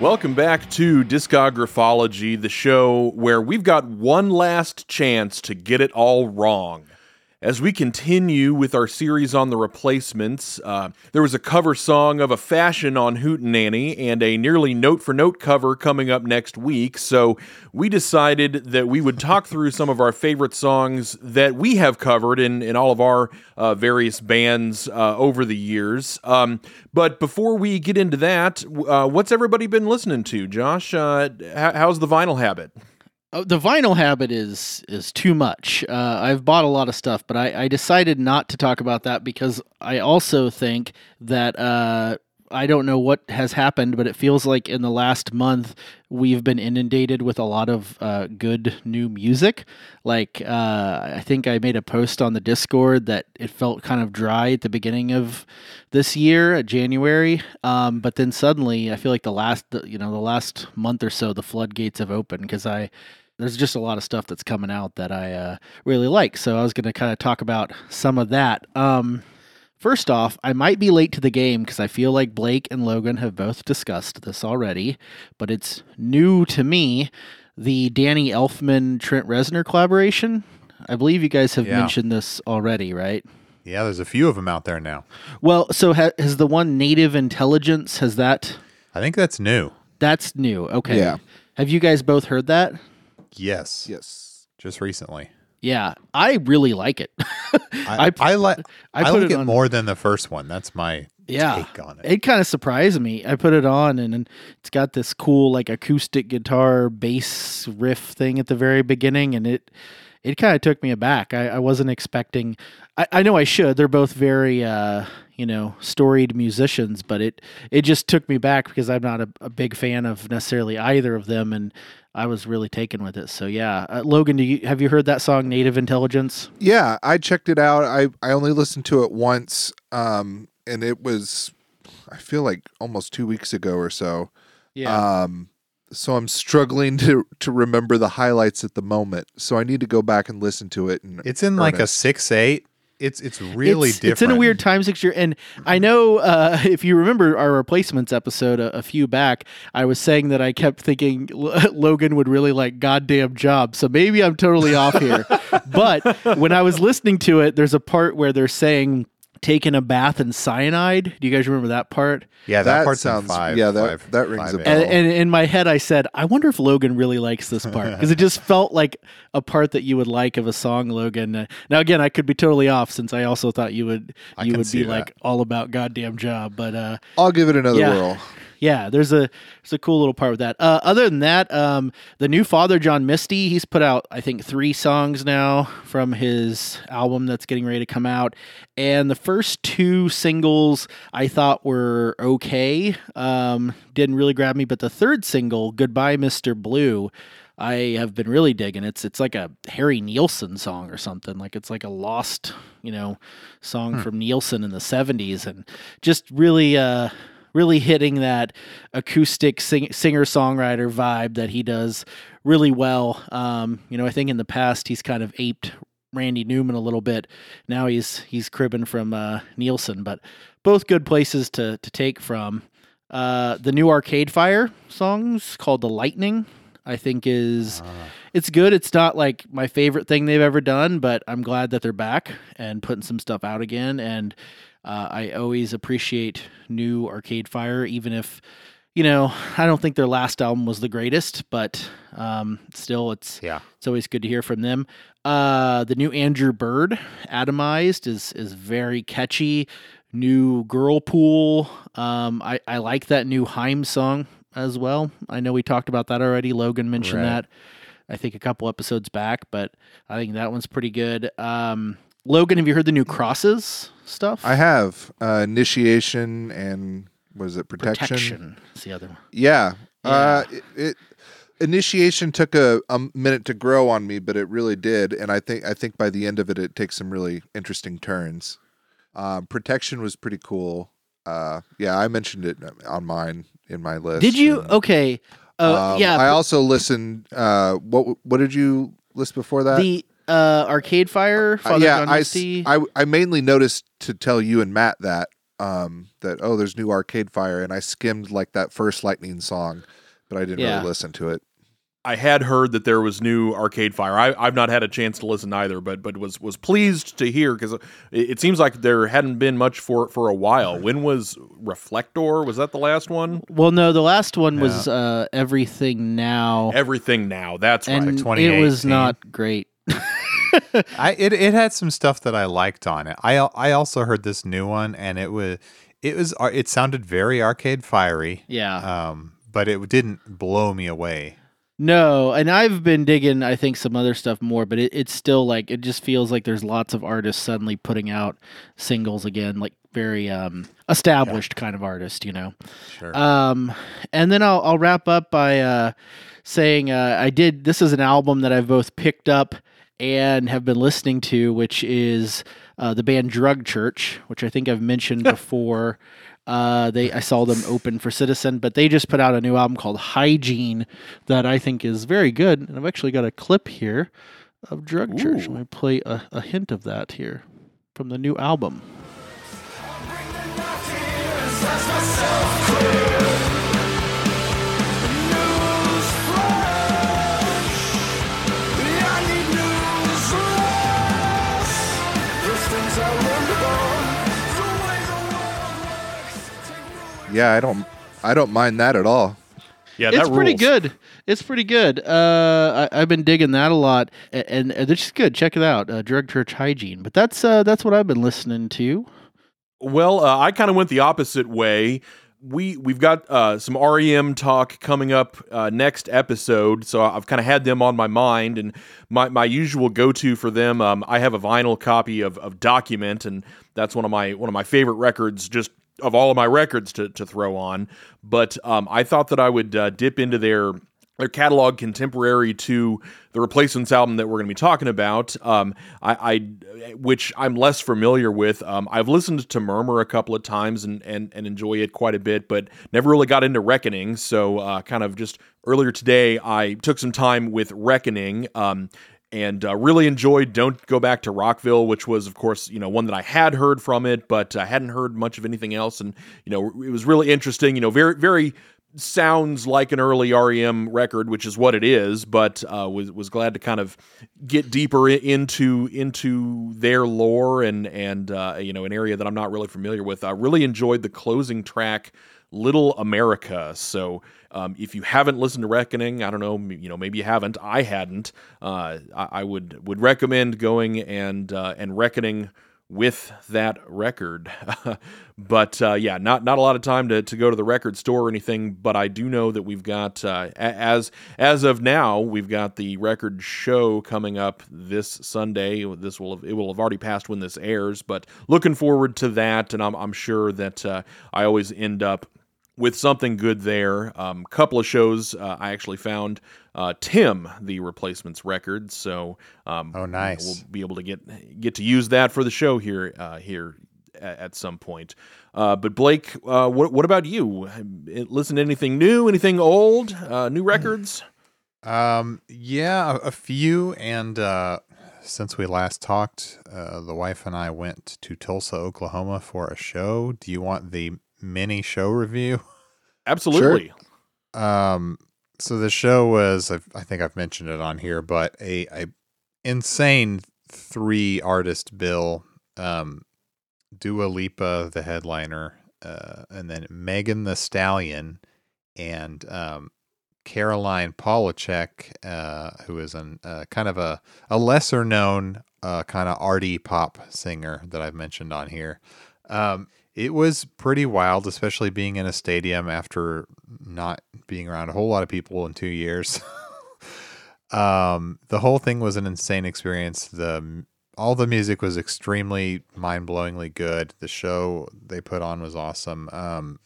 Welcome back to Discographology, the show where we've got one last chance to get it all wrong. As we continue with our series on the replacements, uh, there was a cover song of a fashion on Hootenanny and a nearly note for note cover coming up next week. So we decided that we would talk through some of our favorite songs that we have covered in, in all of our uh, various bands uh, over the years. Um, but before we get into that, uh, what's everybody been listening to? Josh, uh, how's the vinyl habit? Oh, the vinyl habit is is too much. Uh, I've bought a lot of stuff, but I, I decided not to talk about that because I also think that uh, I don't know what has happened, but it feels like in the last month we've been inundated with a lot of uh, good new music. Like uh, I think I made a post on the Discord that it felt kind of dry at the beginning of this year, January, um, but then suddenly I feel like the last you know the last month or so the floodgates have opened because I there's just a lot of stuff that's coming out that I uh, really like. So I was going to kind of talk about some of that. Um, first off, I might be late to the game because I feel like Blake and Logan have both discussed this already, but it's new to me. The Danny Elfman Trent Reznor collaboration. I believe you guys have Yeah. mentioned this already, right? Yeah, there's a few of them out there now. Well, so ha- has the one Native Intelligence has that? I think that's new. That's new. Okay. Yeah. Have you guys both heard that? Yes. yes. Just recently. Yeah, I really like it. I, I- I, like I I, put like it it more than the first one. That's my Yeah. take on it. It kind of surprised me. I put it on and, and it's got this cool like acoustic guitar bass riff thing at the very beginning and it it kind of took me aback. I, I wasn't expecting I, I know I should. They're both very uh you know, storied musicians, but it it just took me back because I'm not a, a big fan of necessarily either of them and I was really taken with it. So yeah, uh, Logan, do you have you heard that song Native Intelligence? Yeah, I checked it out. I I only listened to it once, um, and it was, I feel like almost two weeks ago or so. Um, so I'm struggling to to remember the highlights at the moment. So I need to go back and listen to it. And It's in like a six eight. It's it's really it's, different. It's in a weird time signature, and I know uh, if you remember our replacements episode a, a few back, I was saying that I kept thinking L- Logan would really like "Goddamn Job," so maybe I'm totally off here. but when I was listening to it, there's a part where they're saying taking a bath in cyanide. Do you guys remember that part? Yeah, that, That part's in sounds- five. yeah, that- five- that rings a five bell. And, and in my head, I said, I wonder if Logan really likes this part because it just felt like a part that you would like of a song, Logan. Uh, now, again, I could be totally off since I also thought you would I you can would see be like that. all about goddamn job, but uh, I'll give it another Yeah. whirl. Yeah, there's a there's a cool little part with that. Uh, other than that, um, the new Father John Misty, he's put out I think three songs now from his album that's getting ready to come out, and the first two singles I thought were okay, um, didn't really grab me, but the third single, Goodbye Mister Blue. I have been really digging. It's it's like a Harry Nilsson song or something. Like it's like a lost, you know, song from Nilsson in the '70s, and just really, uh, really hitting that acoustic sing- singer songwriter vibe that he does really well. Um, you know, I think in the past he's kind of aped Randy Newman a little bit. Now he's he's cribbing from uh, Nilsson, but both good places to to take from. Uh, the new Arcade Fire songs called "The Lightning." I think is it's good. It's not like my favorite thing they've ever done, but I'm glad that they're back and putting some stuff out again. And uh, I always appreciate new Arcade Fire, even if you know I don't think their last album was the greatest, but um, still, it's Yeah. it's always good to hear from them. Uh, the new Andrew Bird, Atomized, is is very catchy. New Girl Pool. Um, I I like that new Haim song as well. I know we talked about that already. Logan mentioned Right. that. I think a couple episodes back, but I think that one's pretty good. Um, Logan, have you heard the new Crosses stuff? I have uh, initiation and was it protection? Protection is the other one. Yeah. Uh, it, it initiation took a, a minute to grow on me, but it really did, and I think I think by the end of it, it takes some really interesting turns. Um, protection was pretty cool. Uh, yeah, I mentioned it on mine in my list. Did you? and, Okay. Uh, um, yeah. I also listened. Uh, what what did you list before that? the uh, Arcade Fire. Uh, yeah, John I, s- Misty. I I mainly noticed to tell you and Matt that um that oh there's new Arcade Fire and I skimmed like that first Lightning song, but I didn't Yeah. really listen to it. I had heard that there was new Arcade Fire. I, I've not had a chance to listen either, but but was was pleased to hear because it, it seems like there hadn't been much for for a while. When was Reflector? Was that the last one? well, no, the last one was uh, Everything Now, Everything now. That's and right. it was not great. I it, it had some stuff that I liked on it. I I also heard this new one, and it was it was it sounded very arcade fiery. yeah. Um, but it didn't blow me away. No, and I've been digging, I think, some other stuff more, but it, it's still like it just feels like there's lots of artists suddenly putting out singles again, like very um, established kind of artist, you know. Sure. Um, and then I'll I'll wrap up by uh, saying uh, I did. This is an album that I've both picked up and have been listening to, which is uh, the band Drug Church, which I think I've mentioned before. Uh, they I saw them open for Citizen, but they just put out a new album called Hygiene that I think is very good. And I've actually got a clip here of Drug Church. Let me play a, a hint of that here from the new album. Yeah, I don't I don't mind that at all. Yeah, it's pretty good. It's pretty good. Uh, I, I've been digging that a lot, and, and it's just good. Check it out, uh, Drug Church Hygiene. But that's uh, that's what I've been listening to. Well, uh, I kind of went the opposite way. We we've got uh, some REM talk coming up uh, next episode, so I've kind of had them on my mind, and my, my usual go to for them. Um, I have a vinyl copy of, of Document, and that's one of my one of my favorite records, just of all of my records to to throw on. But um, I thought that I would uh, dip into their their catalog contemporary to the replacements album that we're going to be talking about um, I, I which i'm less familiar with um, i've listened to murmur a couple of times and, and, and enjoy it quite a bit but never really got into reckoning so uh, kind of just earlier today i took some time with reckoning um, and uh, really enjoyed Don't Go Back to Rockville, which was, of course, you know, one that I had heard from it, but I hadn't heard much of anything else. And, you know, it was really interesting, you know, very, very sounds like an early REM record, which is what it is, but uh, was was glad to kind of get deeper into into their lore and and uh, you know an area that I'm not really familiar with. I really enjoyed the closing track, "Little America." So um, if you haven't listened to Reckoning, I don't know, you know maybe you haven't. I hadn't. Uh, I, I would would recommend going and uh, and Reckoning with that record. but uh, yeah, not not a lot of time to, to go to the record store or anything. But I do know that we've got uh, as as of now we've got the record show coming up this Sunday. This will have, it will have already passed when this airs, but looking forward to that. And I'm I'm sure that uh, I always end up with something good there. Um, couple of shows uh, I actually found uh, Tim the replacements record, so um, Oh, nice. We'll be able to get get to use that for the show here uh, here at, at some point. Uh, but Blake, uh, what what about you? Listen to anything new? Anything old? Uh, new records? Um, yeah, a, a few. And uh, since we last talked, uh, the wife and I went to Tulsa, Oklahoma for a show. Do you want the mini show review? Absolutely. Um, so the show was, I've, I think I've mentioned it on here, but a, a insane three artist bill. Um, Dua Lipa, the headliner, uh, and then Megan Thee Stallion, and um, Caroline Polachek, uh, who is an uh, kind of a, a lesser known uh, kind of arty pop singer that I've mentioned on here. Um, it was pretty wild, especially being in a stadium after not being around a whole lot of people in two years. um, the whole thing was an insane experience. The all the music was extremely mind blowingly good. The show they put on was awesome. Um,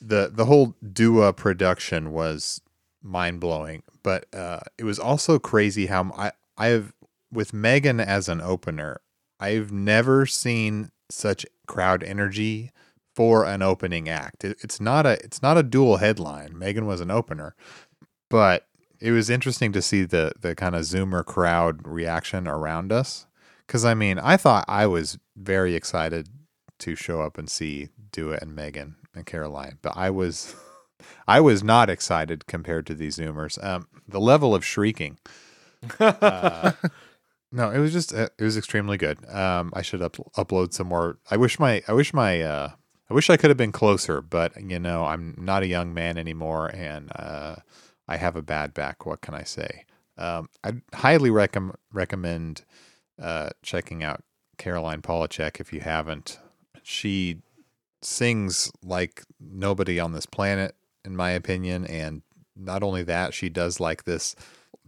the the whole Dua production was mind blowing. but uh, it was also crazy how I I have with Megan as an opener. I've never seen such crowd energy for an opening act. It, it's not a it's not a dual headline. Megan was an opener, but it was interesting to see the the kind of Zoomer crowd reaction around us. Because I mean, I thought I was very excited to show up and see Dua and Megan and Caroline, but I was I was not excited compared to these Zoomers. Um, the level of shrieking. Uh, no, it was just uh, it was extremely good. Um, I should up, upload some more. I wish my I wish my uh, I wish I could have been closer, but you know I'm not a young man anymore, and uh, I have a bad back. What can I say? Um, I'd highly recommend recommend uh, checking out Caroline Polachek if you haven't. She sings like nobody on this planet, in my opinion, and not only that, she does like this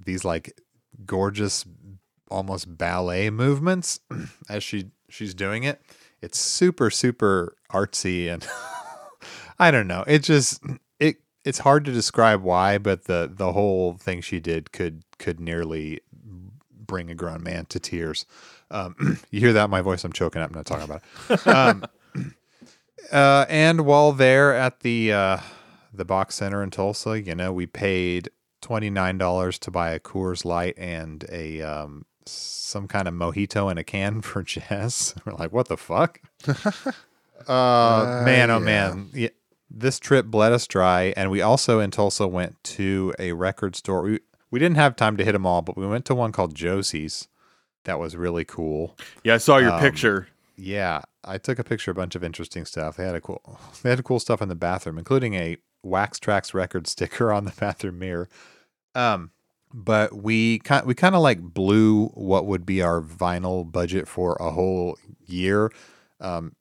these like gorgeous almost ballet movements as she she's doing it. It's super super artsy and I don't know. It just it it's hard to describe why, but the the whole thing she did could could nearly bring a grown man to tears. Um, you hear that my voice? I'm choking up. I'm not talking about it. Um, uh, and while there at the uh, the BOK center in Tulsa, you know, we paid twenty nine dollars to buy a Coors Light and a um, some kind of mojito in a can for Jess. We're like, what the fuck? uh, man, oh yeah. man, yeah, this trip bled us dry, and we also in Tulsa went to a record store. We we didn't have time to hit them all, but we went to one called Josey's. That was really cool. Yeah, I saw your Um, picture. Yeah, I took a picture of a bunch of interesting stuff. They had a cool, they had cool stuff in the bathroom, including a Wax Trax record sticker on the bathroom mirror. Um, but we kind we kind of like blew what would be our vinyl budget for a whole year, um,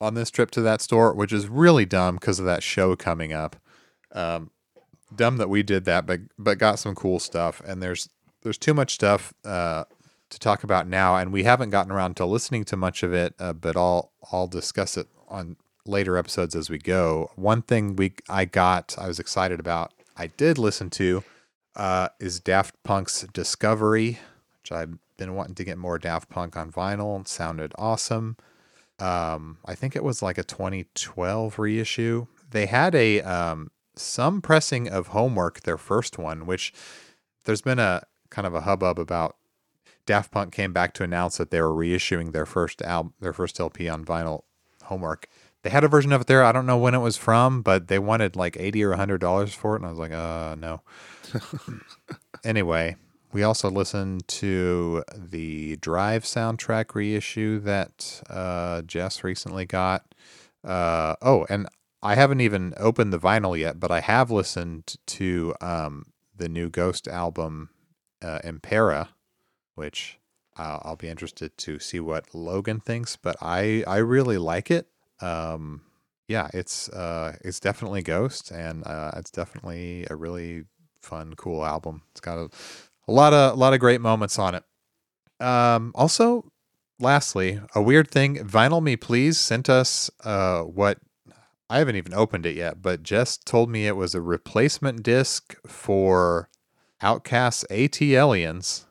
on this trip to that store, which is really dumb because of that show coming up. Um, dumb that we did that, but but got some cool stuff. And there's there's too much stuff uh, to talk about now, and we haven't gotten around to listening to much of it. Uh, but I'll I'll discuss it on later episodes as we go. One thing we I got I was excited about. I did listen to uh, is Daft Punk's Discovery, which I've been wanting to get more Daft Punk on vinyl. It sounded awesome. Um, I think it was like a 2012 reissue. They had a um, some pressing of Homework, their first one, which there's been a kind of a hubbub about. Daft Punk came back to announce that they were reissuing their first album, their first LP on vinyl. Homework. They had a version of it there. I don't know when it was from, but they wanted like eighty or hundred dollars for it, and I was like, uh, no. anyway, we also listened to the Drive soundtrack reissue that uh, Jess recently got. Uh, oh, and I haven't even opened the vinyl yet, but I have listened to um, the new Ghost album, uh, Impera, which uh, I'll be interested to see what Logan thinks. But I I really like it. Um, yeah, it's uh, it's definitely Ghost, and uh, it's definitely a really fun, cool album. It's got a, a lot of a lot of great moments on it. Um, also, lastly, a weird thing. Vinyl Me Please sent us uh, what I haven't even opened it yet, but Jess told me it was a replacement disc for OutKast's ATLiens,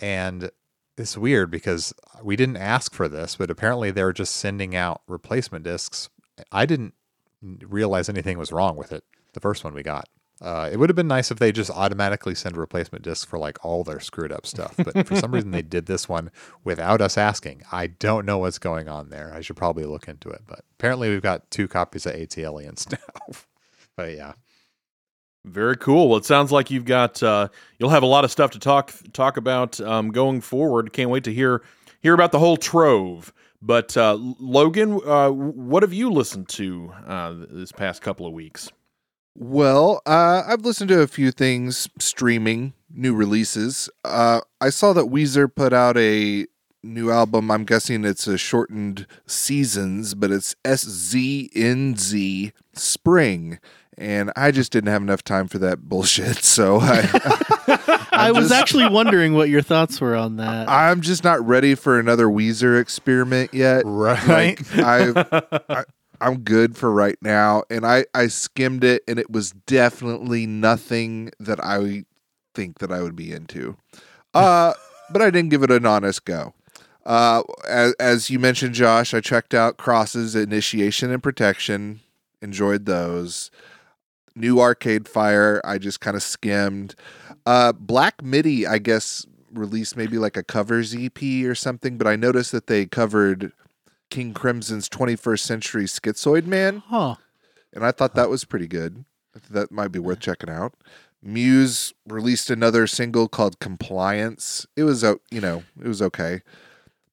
and it's weird because we didn't ask for this, but apparently they were just sending out replacement discs. I didn't realize anything was wrong with it. The first one we got. Uh, it would have been nice if they just automatically send replacement disc for like all their screwed up stuff. But for some reason, they did this one without us asking. I don't know what's going on there. I should probably look into it. But apparently, we've got two copies of ATLiens now. but yeah, Very cool. Well, it sounds like you've got uh, you'll have a lot of stuff to talk talk about um, going forward. Can't wait to hear hear about the whole trove. But uh, Logan, uh, what have you listened to uh, this past couple of weeks? Well, uh, I've listened to a few things streaming, new releases. Uh, I saw that Weezer put out a new album. I'm guessing it's a shortened seasons, but it's SZNZ Spring. And I just didn't have enough time for that bullshit. So I, I was just- actually wondering what your thoughts were on that. I'm just not ready for another Weezer experiment yet. right. Like, I, I I'm good for right now. And I I skimmed it, and it was definitely nothing that I think that I would be into. Uh, but I didn't give it an honest go. Uh, as, as you mentioned, Josh, I checked out Crosses Initiation and Protection. Enjoyed those. New Arcade Fire, I just kind of skimmed. Uh, Black MIDI, I guess, released maybe like a covers EP or something, but I noticed that they covered King Crimson's 21st Century Schizoid Man, Huh. and I thought that was pretty good. That might be worth checking out. Muse released another single called Compliance. It was, you know, it was okay.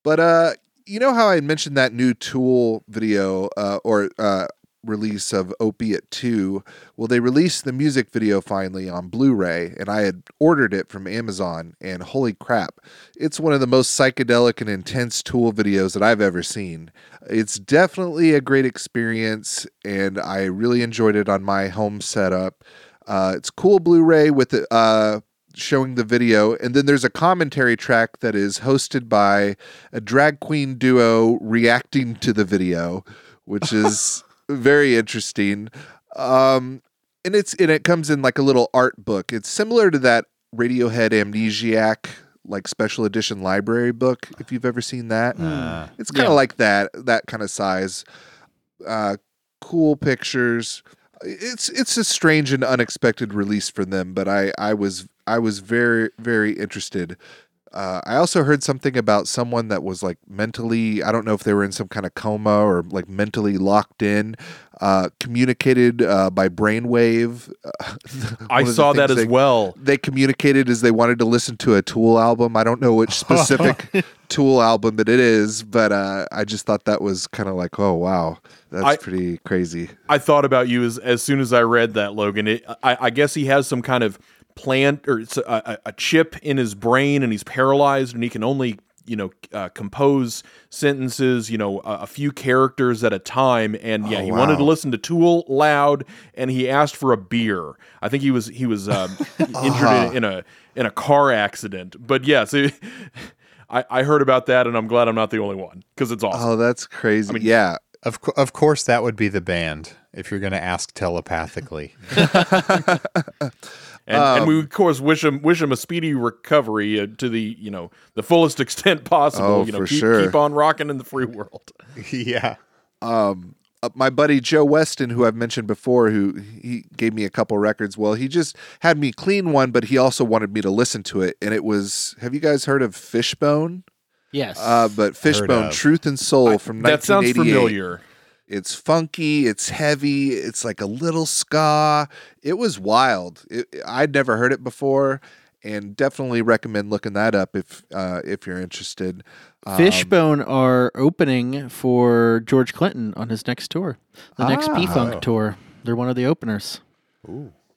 But uh, you know how I mentioned that new Tool video uh, or uh, release of Opiate 2? Well, they released the music video finally on Blu-ray, and I had ordered it from Amazon. And holy crap, it's one of the most psychedelic and intense Tool videos that I've ever seen. It's definitely a great experience, and I really enjoyed it on my home setup. Uh, it's cool Blu-ray with the, uh, showing the video, and then there's a commentary track that is hosted by a drag queen duo reacting to the video, which is very interesting. Um, and it's and it comes in like a little art book. It's similar to that Radiohead Amnesiac like special edition library book if you've ever seen that. Uh, It's kind of Yeah. like that, that kind of size. Uh, cool pictures. It's it's a strange and unexpected release for them, but I I was I was very very interested. Uh, I also heard something about someone that was like mentally I don't know if they were in some kind of coma or like mentally locked in, uh, communicated uh, by brainwave. I One of the saw that as they- well. they communicated as they wanted to listen to a Tool album. I don't know which specific Tool album that it is, but uh, I just thought that was kind of like, oh wow, that's I- pretty crazy. I thought about you as as soon as I read that, Logan. It, I, I guess he has some kind of plant or it's a, a, a chip in his brain, and he's paralyzed, and he can only you know uh, compose sentences, you know, a, a few characters at a time. And yeah, Oh, he wanted to listen to Tool loud, and he asked for a beer. I think he was he was um, injured in, in a in a car accident. But yes. it- I, I heard about that, and I'm glad I'm not the only one because it's awesome. Oh, that's crazy. yeah, of of course, that would be the band if you're going to ask telepathically. and, and we of course wish him wish him a speedy recovery uh, to the you know the fullest extent possible. Oh, you know, for keep, sure. keep on rocking in the free world. yeah. um, uh, my buddy Joe Weston, who I've mentioned before, who he gave me a couple records. Well, he just had me clean one, but he also wanted me to listen to it, and it was. Have you guys heard of Fishbone? Yes. Uh, but Fishbone. Truth and Soul from that sounds familiar. It's funky, it's heavy, it's like a little ska. It was wild. It, I'd never heard it before, and definitely recommend looking that up if uh, if you're interested. Um, Fishbone are opening for George Clinton on his next tour, the next Ah. P Funk tour. They're one of the openers.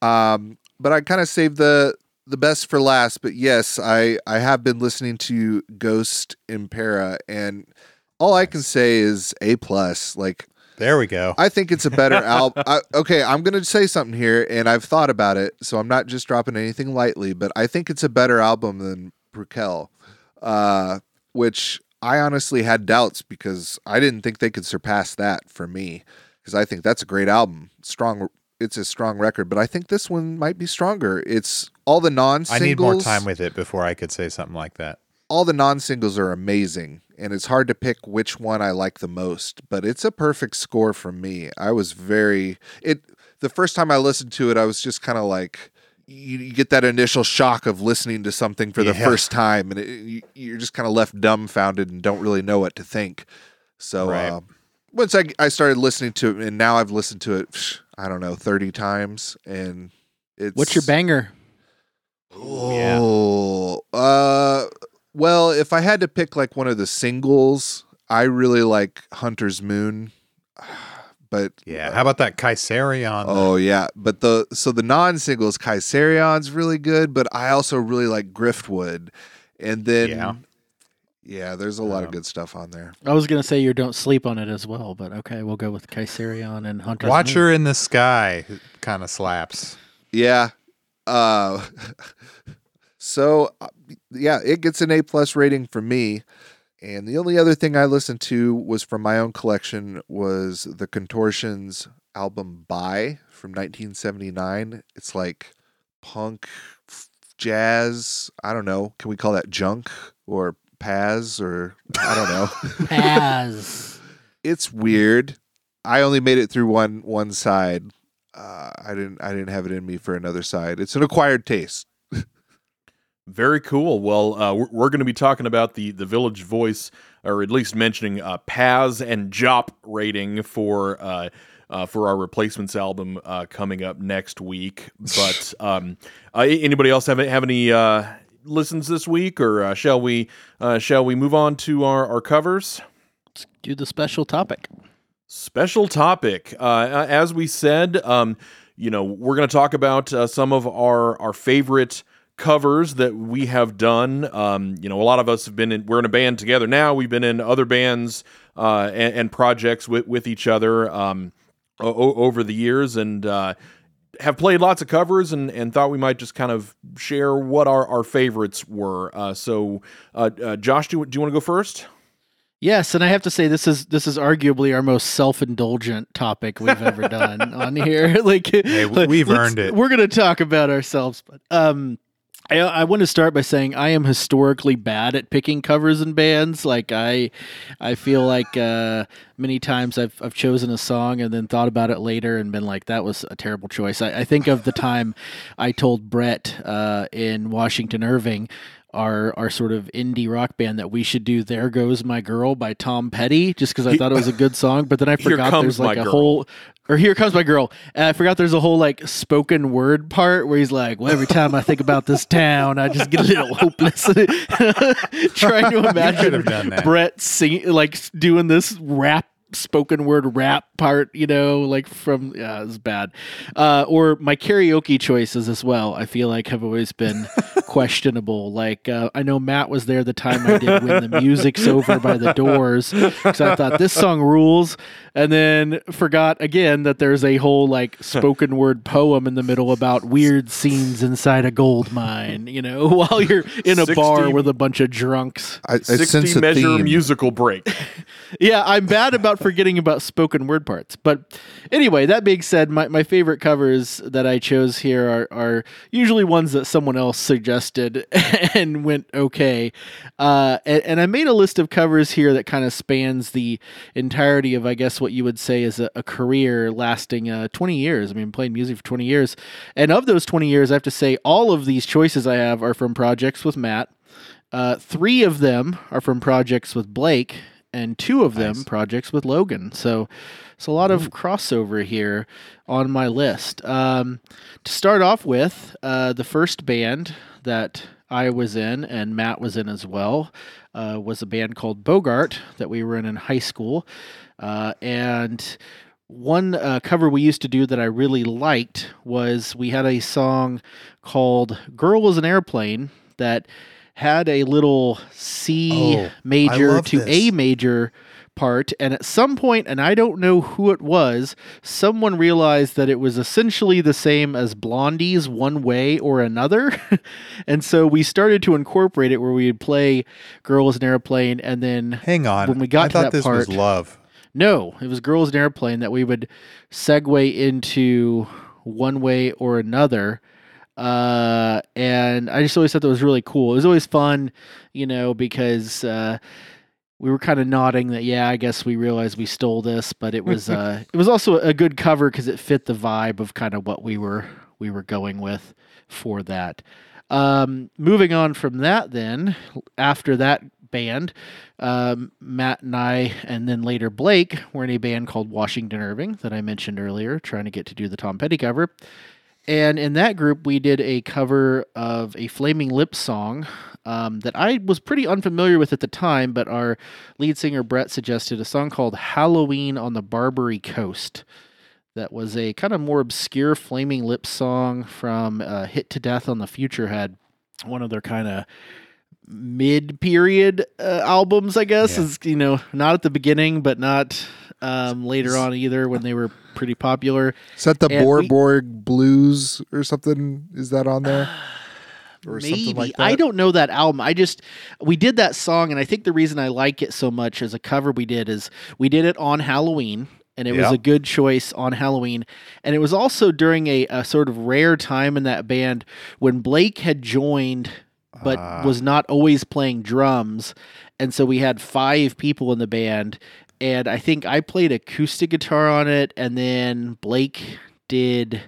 Um, but I kind of saved the the best for last. But yes, I I have been listening to Ghost Impera, and all I can say is a plus. Like There we go. I think it's a better album. Okay, I'm going to say something here, and I've thought about it, so I'm not just dropping anything lightly, but I think it's a better album than Prequelle, uh, which I honestly had doubts because I didn't think they could surpass that for me, because I think that's a great album. Strong, it's a strong record, but I think this one might be stronger. It's all the non I need more time with it before I could say something like that. All the non singles are amazing, and it's hard to pick which one I like the most. But it's a perfect score for me. I was very it. The first time I listened to it, I was just kind of like. You, you get that initial shock of listening to something for the Yeah. first time, and it, you, you're just kind of left dumbfounded and don't really know what to think. So Right. uh, once I, I started listening to it, and now I've listened to it, I don't know, thirty times, and it's What's your banger? yeah. Oh, uh, well, if I had to pick like one of the singles, I really like Hunter's Moon. But Yeah. How about that Kaisarion? oh yeah, but the so the non-singles Kaisarion's really good, but I also really like Griftwood, and then Yeah. yeah, there's a lot of Um, good stuff on there. I was gonna say you don't sleep on it as well, but okay, we'll go with Kaisarion and Hunter. Watcher in the Sky kind of slaps. Yeah. Uh so uh, yeah, it gets an A plus rating from me. And the only other thing I listened to was from my own collection was the Contortions album Buy from 1979. It's like punk jazz. I don't know. Can we call that junk or Paz or I don't know. Paz. it's weird. I only made it through one one side. Uh, I didn't I didn't have it in me for another side. It's an acquired taste. Very cool. Well, uh, we're, we're going to be talking about the the Village Voice, or at least mentioning uh, Pazz and Jop rating for uh, uh, for our replacements album uh, coming up next week. But um, uh, anybody else have have any uh, listens this week, or uh, shall we uh, shall we move on to our, our covers? Let's do the special topic. Special topic. Uh, as we said, um, you know, we're going to talk about uh, some of our our favorite covers that we have done. Um, you know, a lot of us have been in. We're in a band together now. We've been in other bands uh, and, and, projects with with each other um, o- over the years, and uh, have played lots of covers and, and thought we might just kind of share what our, our favorites were. Uh, so, uh, uh, Josh, do, do you want to go first? Yes, and I have to say this is this is arguably our most self-indulgent topic we've ever done on here. like, hey, we've earned it. We're going to talk about ourselves, but um, I, I want to start by saying I am historically bad at picking covers and bands. Like I, I feel like uh, many times I've I've chosen a song and then thought about it later and been like that was a terrible choice. I, I think of the time I told Brett uh, in Washington Irving our our sort of indie rock band that we should do "There Goes My Girl" by Tom Petty, just because I thought it was a good song. But then I forgot there's like a girl. whole or "Here Comes My Girl," and I forgot there's a whole like spoken word part where he's like, "Well, every time I think about this town, I just get a little hopeless." Trying to imagine Brett singing like doing this rap spoken word rap part, you know, like from yeah, it's bad. Uh, or my karaoke choices as well. I feel like have always been questionable. Like uh, I know Matt was there the time I did when the music's over by the Doors because I thought this song rules, and then forgot again that there's a whole like spoken word poem in the middle about weird scenes inside a gold mine. You know, while you're in a 60, bar with a bunch of drunks. I, I Sixty measure theme. musical break. yeah, I'm bad about forgetting about spoken word parts. But anyway, that being said, my, my favorite covers that I chose here are, are usually ones that someone else suggested and went okay. Uh, and, and, I made a list of covers here that kind of spans the entirety of, I guess, what you would say is a, a career lasting uh, 20 years. I mean, playing music for 20 years. And of those 20 years, I have to say all of these choices I have are from projects with Matt. Uh, three of them are from projects with Blake, and two of them projects with Logan. So it's a lot of crossover here on my list. Um, to start off with, uh, the first band that I was in and Matt was in as well uh, was a band called Bogart that we were in in high school. Uh, and one uh, cover we used to do that I really liked was we had a song called Girl Was an Airplane that had a little C Oh, major to this. A major part. And at some point, and I don't know who it was, someone realized that it was essentially the same as Blondie's One Way or Another. and so we started to incorporate it where we would play Girl is an Airplane and then Hang on. When we got I to thought that this was part- love. no, it was Girls in Airplane that we would segue into one way or another. Uh, and I just always thought that was really cool. It was always fun, you know, because uh, we were kind of nodding that, yeah, I guess we realized we stole this, but it was uh, it was also a good cover because it fit the vibe of kind of what we were we were going with for that. Um, moving on from that, then after that band, um, Matt and I, and then later Blake, were in a band called Washington Irving that I mentioned earlier, trying to get to do the Tom Petty cover. And in that group, we did a cover of a Flaming Lips song um, that I was pretty unfamiliar with at the time, but our lead singer Brett suggested a song called Halloween on the Barbary Coast. That was a kind of more obscure Flaming Lips song from uh, Hit to Death on the Future Head, one of their kind of mid period uh, albums, I guess. Yeah. Is you know not at the beginning, but not um, later on either when they were pretty popular. Is that the And we- Blues or something? Is that on there? Or Maybe something like that? I don't know that album. I just we did that song, and I think the reason I like it so much as a cover we did is we did it on Halloween, and it was a good choice on Halloween. And it was also during a, a sort of rare time in that band when Blake had joined, but Ah. was not always playing drums. And so we had five people in the band. And I think I played acoustic guitar on it, and then Blake did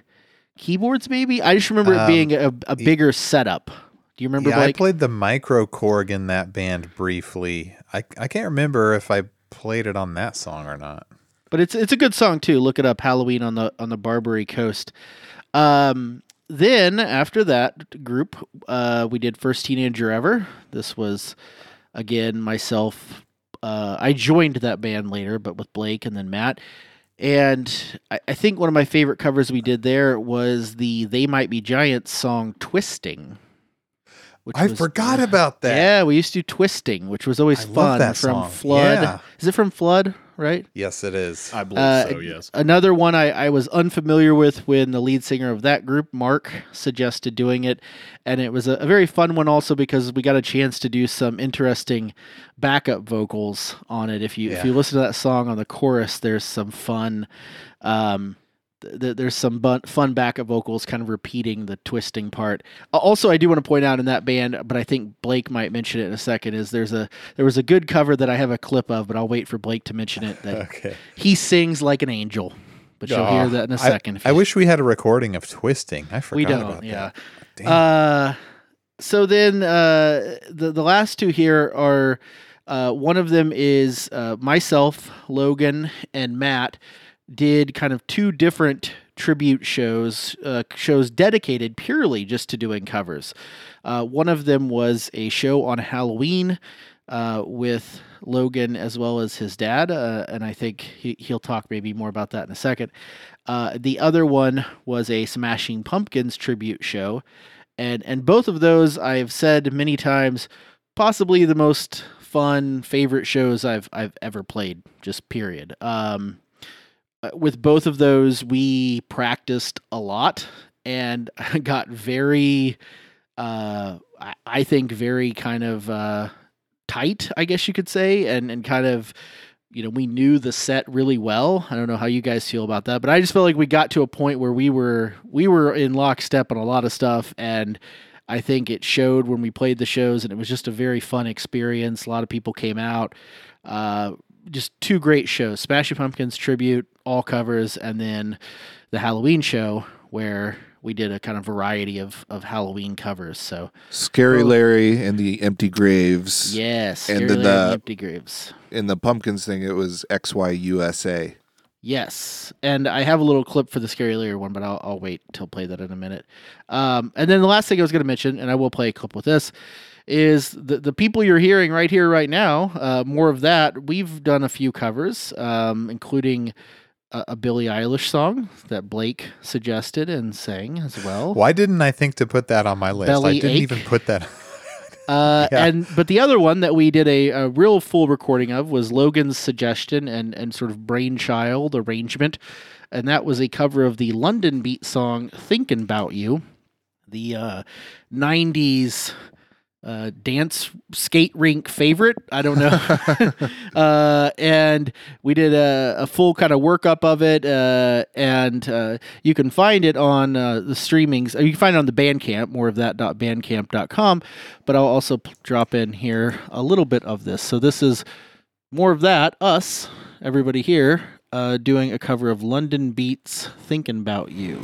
keyboards, maybe. I just remember it Um, being a, a bigger setup. Do you remember yeah, I played the micro Korg in that band briefly. I I can't remember if I played it on that song or not. but it's it's a good song too. Look it up, Halloween on the on the Barbary Coast. Um, then after that group, uh, we did first teenager ever. This was again myself. Uh, I joined that band later, but with Blake and then Matt. And I, I think one of my favorite covers we did there was the "They Might Be Giants" song "Twisting." Which I was- forgot about that. Yeah, we used to do "Twisting," which was always I love fun that from song. Flood. Yeah. Is it from Flood? Right. Yes, it is. I believe Uh, so. Yes. Another one I, I was unfamiliar with when the lead singer of that group, Mark, suggested doing it. And it was a, a very fun one also because we got a chance to do some interesting backup vocals on it. If you if you listen to that song on the chorus, there's some fun um th- th- there's some bun- fun backup vocals kind of repeating the twisting part. Also, I do want to point out in that band, but I think Blake might mention it in a second. Is there's a there was a good cover that I have a clip of, but I'll wait for Blake to mention it. That okay. he sings like an angel, but you'll hear that in a second. if I, wish we had a recording of Twisting. I forgot we don't. about yeah. that. Damn. Uh, so then uh, the the last two here are uh, one of them is uh, myself, Logan, and Matt did kind of two different tribute shows, uh, shows dedicated purely just to doing covers. Uh, one of them was a show on Halloween uh, with Logan as well as his dad, uh, and I think he, he'll talk maybe more about that in a second. Uh, the other one was a Smashing Pumpkins tribute show, and and both of those I've said many times, possibly the most fun favorite shows I've I've ever played. Just period. Um, with both of those, we practiced a lot and got very, uh, I, I think, very kind of uh, tight, I guess you could say, and and kind of. You know, we knew the set really well. I don't know how you guys feel about that, but I just felt like we got to a point where we were we were in lockstep on a lot of stuff, and I think it showed when we played the shows, and it was just a very fun experience. A lot of people came out. Uh, just two great shows: Smashing Pumpkins tribute, all covers, and then the Halloween show where we did a kind of variety of of Halloween covers. So Scary Larry and the Empty Graves. yes, And then Larry and the- Empty Graves. In the Pumpkins thing, it was XYUSA. Yes, and I have a little clip for the Scary Larry one, but I'll, I'll wait till play that in a minute. Um, and then the last thing I was going to mention, and I will play a clip with this, is the the people you're hearing right here, right now. Uh, more of that. We've done a few covers, um, including a, a Billie Eilish song that Blake suggested and sang as well. Why didn't I think to put that on my list? Belly I didn't ache? even put that. Uh, Yeah. And but the other one that we did a, a real full recording of was Logan's suggestion and and sort of brainchild arrangement, and that was a cover of the Londonbeat song "Thinking About You," the uh, '90s. Uh, dance skate rink favorite. I don't know. uh, and we did a, a full kind of workup of it. Uh, and uh, you can find it on uh, the streamings. uh, You can find it on the Bandcamp, more of that bandcamp.com. But I'll also p- drop in here a little bit of this. So this is more of that, us, everybody here, uh, doing a cover of Londonbeat's Thinking About You.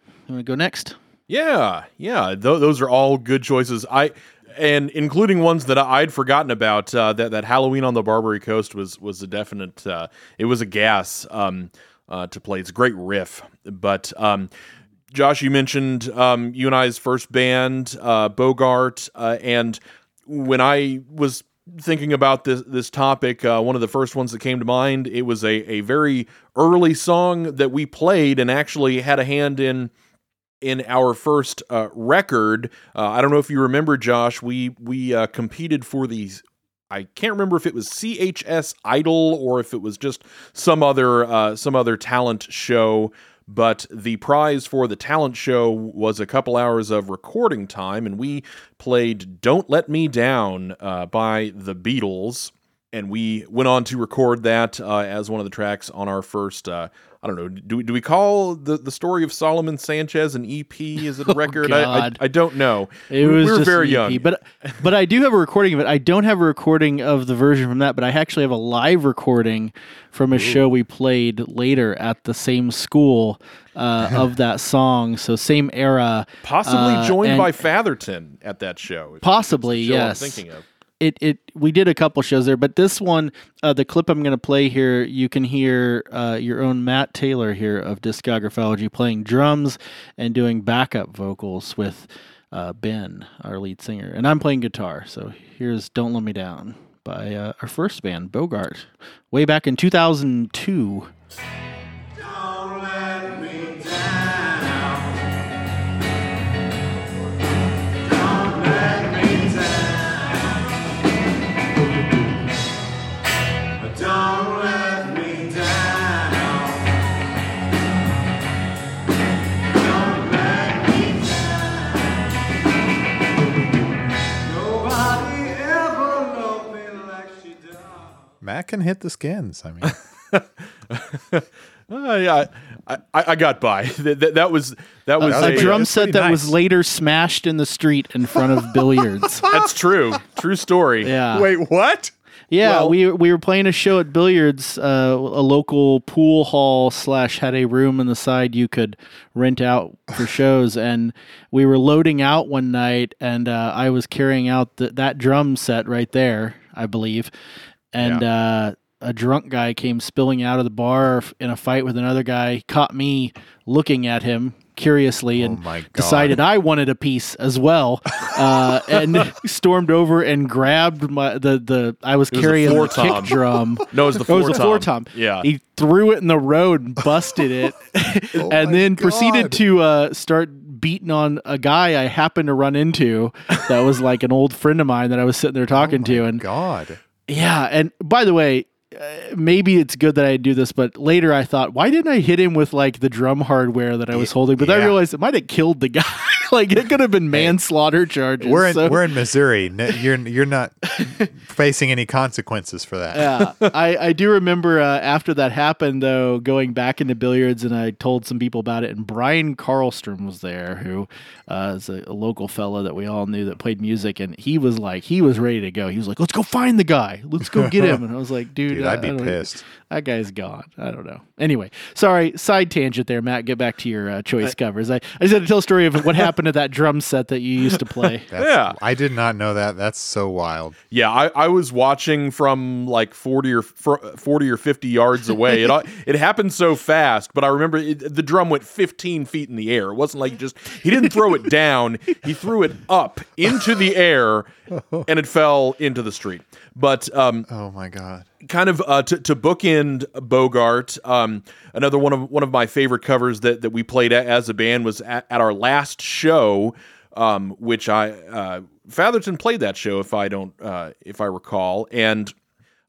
you want to go next? Yeah, yeah. Th- those are all good choices. I and including ones that I'd forgotten about. Uh, that that Halloween on the Barbary Coast was was a definite. Uh, it was a gas um, uh, to play. It's a great riff. But um, Josh, you mentioned um, you and I's first band, uh, Bogart, uh, and when I was thinking about this this topic, uh, one of the first ones that came to mind, it was a a very early song that we played and actually had a hand in in our first uh, record. Uh, I don't know if you remember, Josh. We we uh, competed for these. I can't remember if it was CHS Idol or if it was just some other uh, some other talent show. But the prize for the talent show was a couple hours of recording time, and we played "Don't Let Me Down" uh, by the Beatles and we went on to record that uh, as one of the tracks on our first. Uh, I don't know. Do we, do we call the, the story of Solomon Sanchez an EP? Is it a record? I, I, God. I don't know. It we, was we were just very EP, young. but but I do have a recording of it. I don't have a recording of the version from that, but I actually have a live recording from a show we played later at the same school uh, of that song. So same era, Possibly uh, joined by Fatherton at that show. Possibly, show I'm yes. thinking of. It it we did a couple shows there, but this one, uh, the clip I'm going to play here, you can hear uh, your own Matt Taylor here of Discographology playing drums and doing backup vocals with uh, Ben, our lead singer, and I'm playing guitar. So here's "Don't Let Me Down" by uh, our first band, Bogart, way back in 2002. Matt can hit the skins. I mean, Uh, yeah, I, I, I got by. that, that, that was that was that was A drum set pretty that was later smashed in the street in front of billiards. That's true. True story. Yeah. wait, what? Yeah, Well- we we were playing a show at billiards, uh, a local pool hall slash had a room on the side you could rent out for shows, and we were loading out one night, and uh, I was carrying out the, that drum set right there, I believe, and uh, a drunk guy came spilling out of the bar in a fight with another guy, caught me looking at him curiously, and Oh decided I wanted a piece as well, uh, and stormed over and grabbed my the the I was was carrying the kick drum. No, it was the It floor was a tom. tom. Yeah. He threw it in the road and busted it, and my then proceeded to uh, start beating on a guy I happened to run into that was like an old friend of mine that I was sitting there talking to, and God. Yeah, and by the way, uh, maybe it's good that I do this, but later I thought, why didn't I hit him with like the drum hardware that I was holding? But I realized it might have killed the guy. like it could have been manslaughter charges. We're in so- we're in Missouri. N- You're you're not facing any consequences for that. yeah, I, I do remember uh, after that happened though, going back into billiards, and I told some people about it. And Brian Carlstrom was there, who uh, is a, a local fella that we all knew that played music, and he was like, he was ready to go. He was like, "Let's go find the guy. Let's go get him." And I was like, "Dude, Dude, I- I'd be I don't- pissed. That guy's gone. I don't know. Anyway, sorry, side tangent there, Matt. Get back to your uh, choice covers. I, I just had to tell a story of what happened to that drum set that you used to play. That's, Yeah. I did not know that. That's so wild. Yeah, I, I was watching from like forty or forty or fifty yards away. It it happened so fast, but I remember it, the drum went fifteen feet in the air. It wasn't like just he didn't throw it down; he threw it up into the air, and it fell into the street. But um, Oh my God. kind of uh, to, to bookend Bogart, um, another one of one of my favorite covers that, that we played a- as a band was at, at our last show, um, which I uh, Fatherton played that show if I don't uh, if I recall, and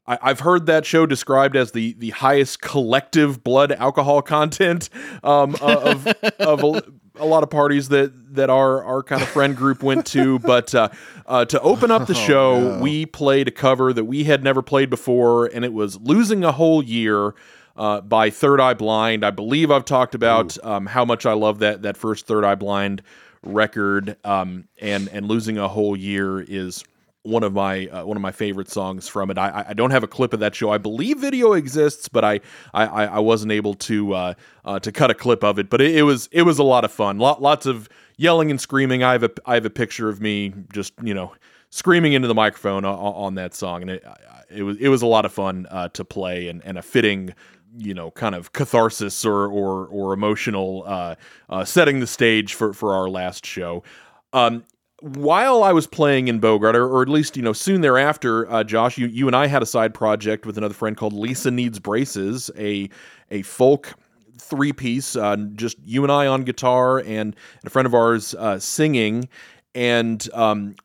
I, I've heard that show described as the the highest collective blood alcohol content um, of of a, lot of parties that that our our kind of friend group went to. But uh, uh, to open up the show, we played a cover that we had never played before, and it was "Losing a Whole Year." Uh, by Third Eye Blind, I believe I've talked about um, how much I love that that first Third Eye Blind record, um, and and losing a whole year is one of my uh, one of my favorite songs from it. I, I don't have a clip of that show. I believe video exists, but I I, I wasn't able to uh, uh, to cut a clip of it. But it, it was it was a lot of fun. Lot, lots of yelling and screaming. I have a I have a picture of me just you know screaming into the microphone on, on that song, and it it was it was a lot of fun uh, to play and, and a fitting you know kind of catharsis or or or emotional uh, uh, setting the stage for for our last show. Um, while I was playing in Bogart, or, or at least you know soon thereafter, uh, Josh, you you and I had a side project with another friend called Lisa Needs Braces, a a folk three piece, uh, just you and I on guitar and a friend of ours uh, singing, and um,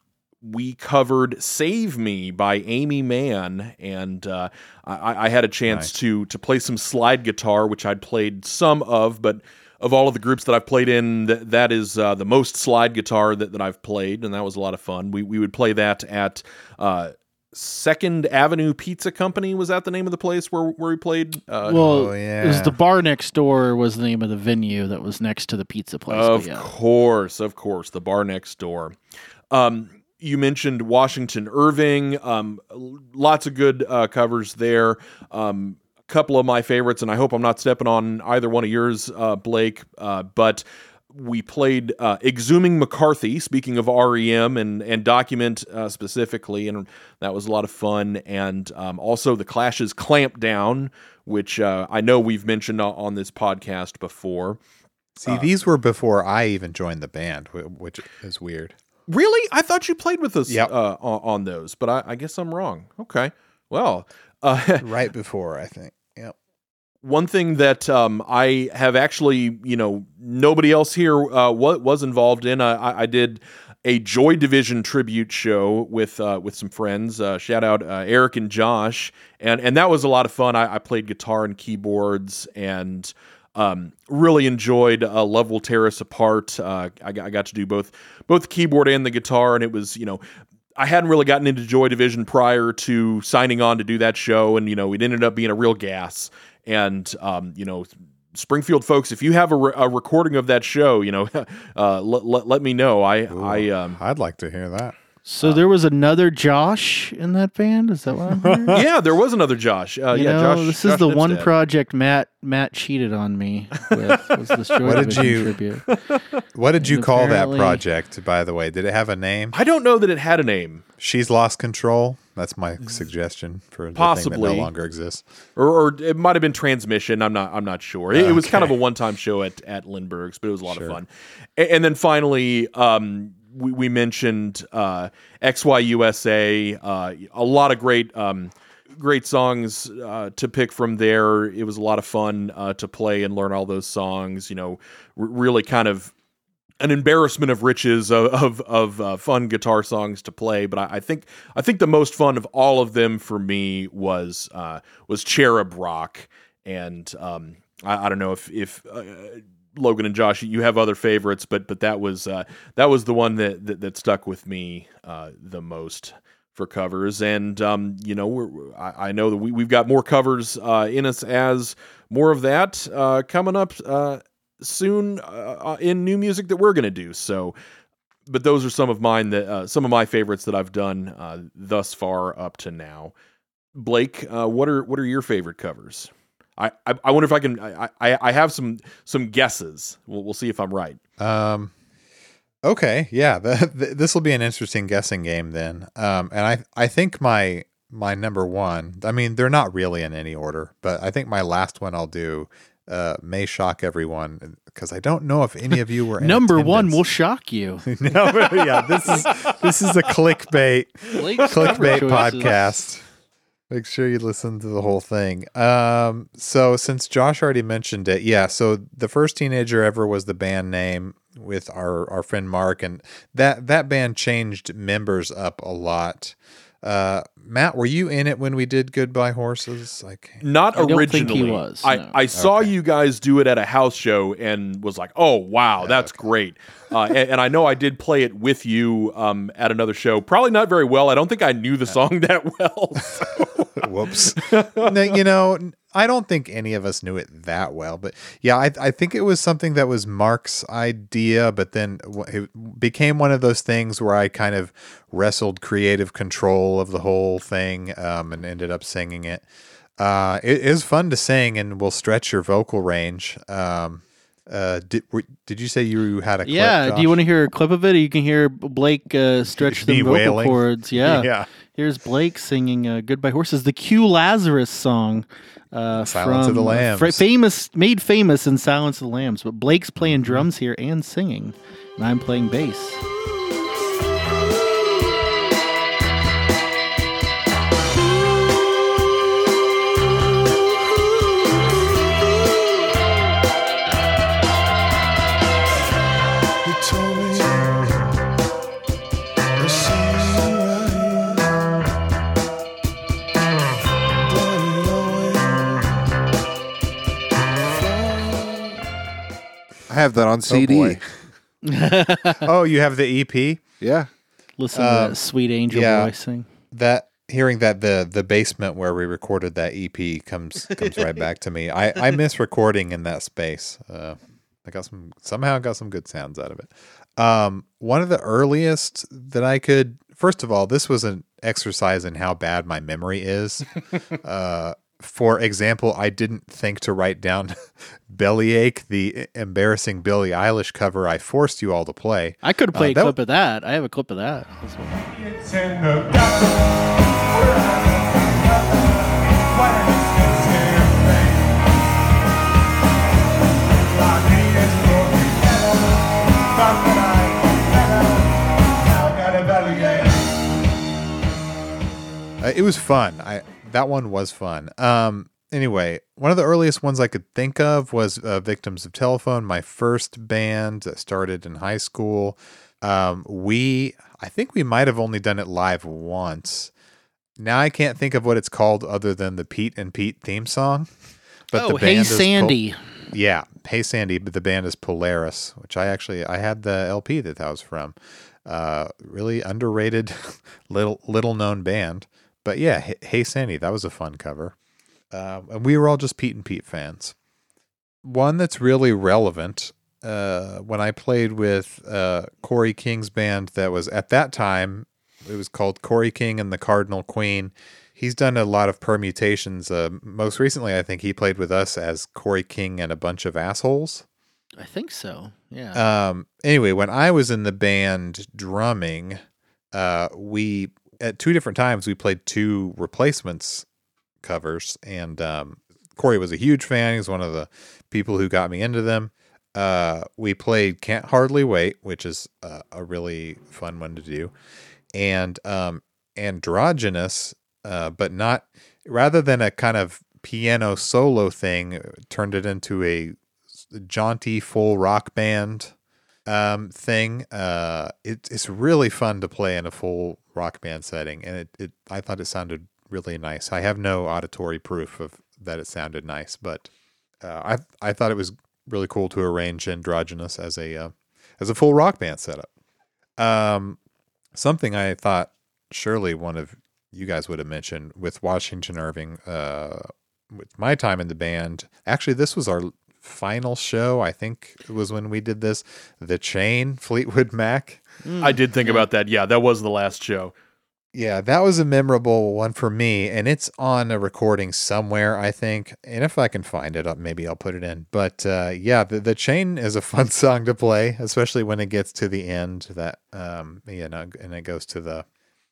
we covered "Save Me" by Aimee Mann, and uh, I, I had a chance Nice. to to play some slide guitar, which I'd played some of, but of all of the groups that I've played in, th- that is uh, the most slide guitar that, that I've played, and that was a lot of fun. We we would play that at uh, Second Avenue Pizza Company. Was that the name of the place where where we played? Uh, well, Oh, it was the bar next door was the name of the venue that was next to the pizza place. Of yeah. course, of course, the bar next door. Um, you mentioned Washington Irving. Um, lots of good uh, covers there. Um, a couple of my favorites, and I hope I'm not stepping on either one of yours, uh, Blake. Uh, but we played uh, Exhuming McCarthy. Speaking of REM and and Document uh, specifically, and that was a lot of fun. And um, also the Clash's Clamp Down, which uh, I know we've mentioned on this podcast before. See, these were before I even joined the band, which is weird. Really? I thought you played with us Yep. uh, on, on those, but I, I guess I'm wrong. Okay. Well, uh, Right before, I think. One thing that um, I have actually, you know, nobody else here uh, was, involved in. I, I did a Joy Division tribute show with uh, with some friends. Uh, shout out uh, Eric and Josh, and and that was a lot of fun. I, I played guitar and keyboards and. Um, really enjoyed uh, Love Will Tear Us Apart. Uh, I, got, I got to do both both the keyboard and the guitar, and it was you know I hadn't really gotten into Joy Division prior to signing on to do that show, and you know it ended up being a real gas. And um, you know, Springfield folks, if you have a, re- a recording of that show, you know, uh, let, let, let me know. I I um, I'd like to hear that. So there was another Josh in that band. Is that what I'm hearing? yeah, there was another Josh. Uh, You yeah, know, Josh. this is Josh the one project Matt Matt cheated on me with. Was this Joy What did you- tribute? What did you call that project, by the way? Did it have a name? I don't know that it had a name, She's lost control. That's my suggestion for the thing that Possibly. no longer exists. or, or it might have been transmission. I'm not. I'm not sure. It, it was kind of a one-time show at at Lindberg's, but it was a lot Sure. of fun. A- And, then finally, um, we, we mentioned uh, XYUSA. Uh, a lot of great. Um, Great songs uh, to pick from there. It was a lot of fun uh, to play and learn all those songs. You know, r- really kind of an embarrassment of riches of of, of uh, fun guitar songs to play. But I, I think I think the most fun of all of them for me was uh, was Cherub Rock, and um, I, I don't know if if. Uh, Logan and Josh, you have other favorites, but but that was uh, that was the one that that, that stuck with me uh, the most for covers. And um, you know, I, I know that we, we've got more covers uh, in us as more of that uh, coming up uh, soon uh, in new music that we're going to do. So, but those are some of mine that uh, some of my favorites that I've done uh, thus far up to now. Blake, uh, what are what are your favorite covers? I, I, I wonder if I can I, I, I have some some guesses. We'll, we'll see if I'm right. Um, okay, yeah, this will be an interesting guessing game then. Um, and I I think my my number one. I mean, they're not really in any order, but I think my last one I'll do uh, may shock everyone because I don't know if any of you were Number one will shock you. no, yeah, this is this is a clickbait Blake's clickbait podcast. Make sure you listen to the whole thing. Um, so since Josh already mentioned it, yeah. So the first teenager ever was the band name with our our friend Mark, and that that band changed members up a lot. Uh, Matt, were you in it when we did Goodbye Horses? Like, Not I don't originally. think he was, I, no. I saw Okay. you guys do it at a house show and was like, oh wow, that's great. Uh, and, and I know I did play it with you um, at another show. Probably not very well. I don't think I knew the song that well. whoops. no, you know, I don't think any of us knew it that well, but yeah, I, I think it was something that was Mark's idea, but then it became one of those things where I kind of wrestled creative control of the whole thing um, and ended up singing it. Uh, it is fun to sing and will stretch your vocal range. Um, uh, did, did you say you had a clip, Yeah. Do you want to hear a clip of it? You can hear Blake uh, stretch the vocal wailing? cords. Yeah. Yeah. Here's Blake singing uh, "Goodbye Horses," the Q Lazarus song. Uh, Silence from, of the uh, Lambs. fra- famous, made famous in Silence of the Lambs. But Blake's playing Mm-hmm. drums here and singing, and I'm playing bass. Have that on Oh, CD. boy. oh, you have the EP. yeah. Listen to Um, that sweet angel yeah. voice sing. That hearing that the the basement where we recorded that EP comes comes right back to me. I I miss recording in that space. Uh, I got some somehow got some good sounds out of it. Um, one of the earliest that I could. First of all, this was an exercise in how bad my memory is. uh, for example, I didn't think to write down "Bellyache," the embarrassing Billie Eilish cover. I forced you all to play. I could play Uh, a clip of that. I have a clip of that. as well. It's in the dark. We're out of nothing. What an expensive thing. I needed for together. Thought that I'd get better. Now I got a bellyache. Uh, it was fun. I that one was fun. Um. Anyway, one of the earliest ones I could think of was uh, "Victims of Telephone." My first band that started in high school. Um. We, I think we might have only done it live once. Now I can't think of what it's called other than the Pete and Pete theme song. But oh, the hey band is Pol- Sandy. yeah, Hey Sandy, but the band is Polaris, which I actually I had the LP that that was from. Uh, really underrated, little little known band. But yeah, Hey, hey Sandy, that was a fun cover. Um, and we were all just Pete and Pete fans. One that's really relevant. Uh, when I played with uh, Corey King's band, that was at that time, it was called Corey King and the Cardinal Queen. He's done a lot of permutations. Uh, most recently, I think he played with us as Corey King and a bunch of assholes. I think so. Yeah. Um, anyway, when I was in the band drumming, uh, we at two different times we played two replacements covers, and um, Corey was a huge fan. He was one of the people who got me into them. Uh, we played "Can't Hardly Wait," which is uh, a really fun one to do, and um, "Androgynous," uh, but not rather than a kind of piano solo thing, turned it into a jaunty full rock band um, thing. Uh, it, it's really fun to play in a full rock band setting, and it, it I thought it sounded really nice. I have no auditory proof of that it sounded nice, but uh, I I thought it was really cool to arrange androgynous as a uh, as a full rock band setup. Um, something I thought surely one of you guys would have mentioned with Washington Irving. Uh, with my time in the band, actually, this was our final show. I think it was when we did this. The Chain, Fleetwood Mac. I did think about that. Yeah, that was the last show. Yeah, that was a memorable one for me, and it's on a recording somewhere, I think. And if I can find it, uh, maybe I'll put it in. But uh, yeah, the, the chain is a fun song to play, especially when it gets to the end. That um, you know, and it goes to the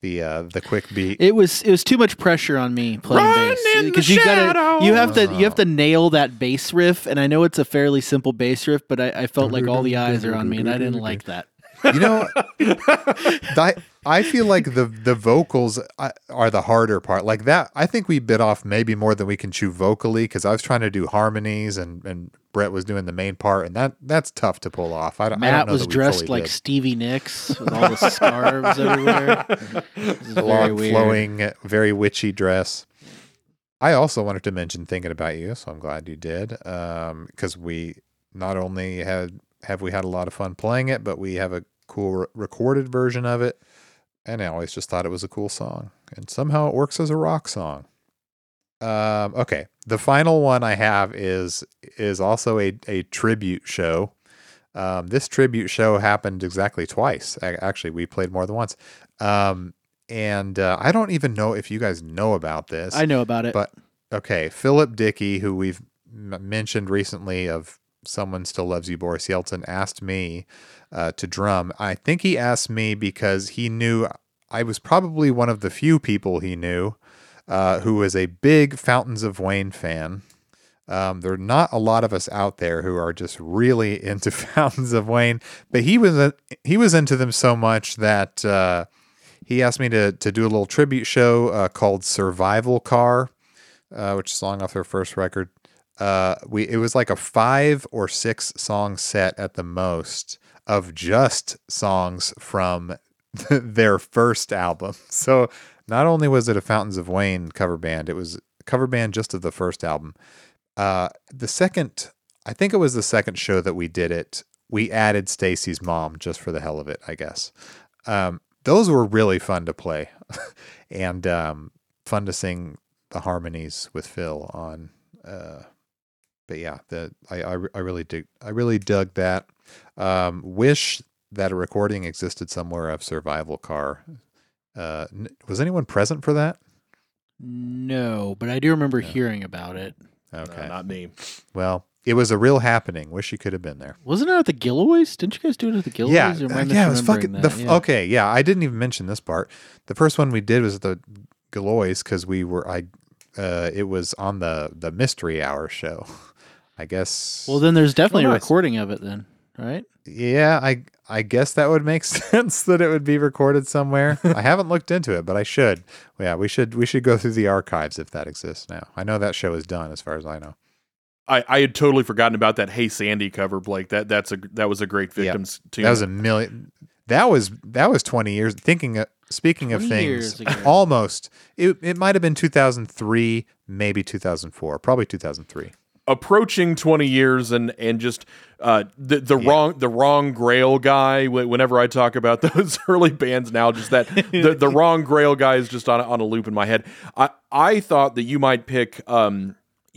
the uh, the quick beat. It was it was too much pressure on me playing Run bass because you gotta you have to you have to nail that bass riff and I know it's a fairly simple bass riff but I, I felt like all the eyes are on me and I didn't like that. You know, I I feel like the the vocals uh, are the harder part. Like that, I think we bit off maybe more than we can chew vocally because I was trying to do harmonies and and Brett was doing the main part, and that that's tough to pull off. I don't. I don't Matt know was dressed like did. Stevie Nicks with all the scarves everywhere. Very long flowing, very witchy dress. I also wanted to mention thinking about you, so I'm glad you did. Because we not only had have we had a lot of fun playing it, but we have a cool re- recorded version of it. And I always just thought it was a cool song, and somehow it works as a rock song. Um, okay, the final one I have is is also a a tribute show. Um, this tribute show happened exactly twice. A- Actually, we played more than once. Um, and uh, I don't even know if you guys know about this. I know about it. But okay, Philip Dickey, who we've m- mentioned recently of Someone Still Loves You, Boris Yeltsin, asked me uh, to drum. I think he asked me because he knew I was probably one of the few people he knew uh, who was a big Fountains of Wayne fan. Um, there are not a lot of us out there who are just really into Fountains of Wayne, but he was uh, he was into them so much that uh, he asked me to to do a little tribute show uh, called Survival Car, uh, which is a song off their first record. Uh, we it was like a five or six song set at the most of just songs from their first album. So not only was it a Fountains of Wayne cover band, it was a cover band just of the first album. Uh, the second I think it was the second show that we did it. We added Stacy's mom just for the hell of it, I guess. Um, those were really fun to play, and um, fun to sing the harmonies with Phil on. Uh, but yeah, the I, I I really dig I really dug that. Um, wish that a recording existed somewhere of Survival Car. Uh, n- was anyone present for that? No, but I do remember Yeah. hearing about it. Okay. No, not me. well, it was a real happening. Wish you could have been there. Wasn't it at the Gilloways? Didn't you guys do it at the Gilloways? yeah, Or uh, yeah, it was fucking. The, Yeah. Okay, yeah, I didn't even mention this part. The first one we did was at the Galois because we were I. Uh, it was on the the Mystery Hour show. I guess. Well, then there's definitely Oh, a recording of it. Then, right? Yeah, I I guess that would make sense that it would be recorded somewhere. I haven't looked into it, but I should. Yeah, we should we should go through the archives if that exists now. I know that show is done as far as I know. I, I had totally forgotten about that Hey Sandy cover, Blake. That that's a that was a great Yeah. victims tune. That was a million. That was that was twenty years. Thinking of, speaking of things, almost it it might have been two thousand three, maybe two thousand four, probably two thousand three. Approaching 20 years and and just uh the the wrong the wrong grail guy whenever i talk about those early bands now just that the, the wrong grail guy is just on a, on a loop in my head. I i thought that you might pick um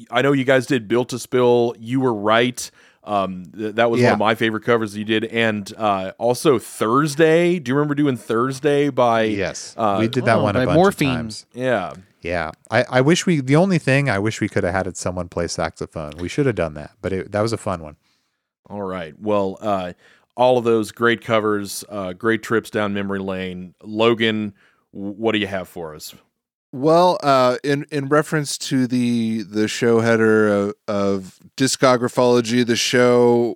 i know you guys did built to spill. You were right um th- that was one of my favorite covers you did and uh also thursday do you remember doing thursday by Yes, uh, we did that oh, one a by bunch Morphine. of times. yeah Yeah, I, I wish we. The only thing I wish we could have had someone play saxophone. We should have done that, but it, that was a fun one. All right. Well, uh, all of those great covers, uh, great trips down memory lane. Logan, what do you have for us? Well, uh, in in reference to the the show header of, of discography, the show,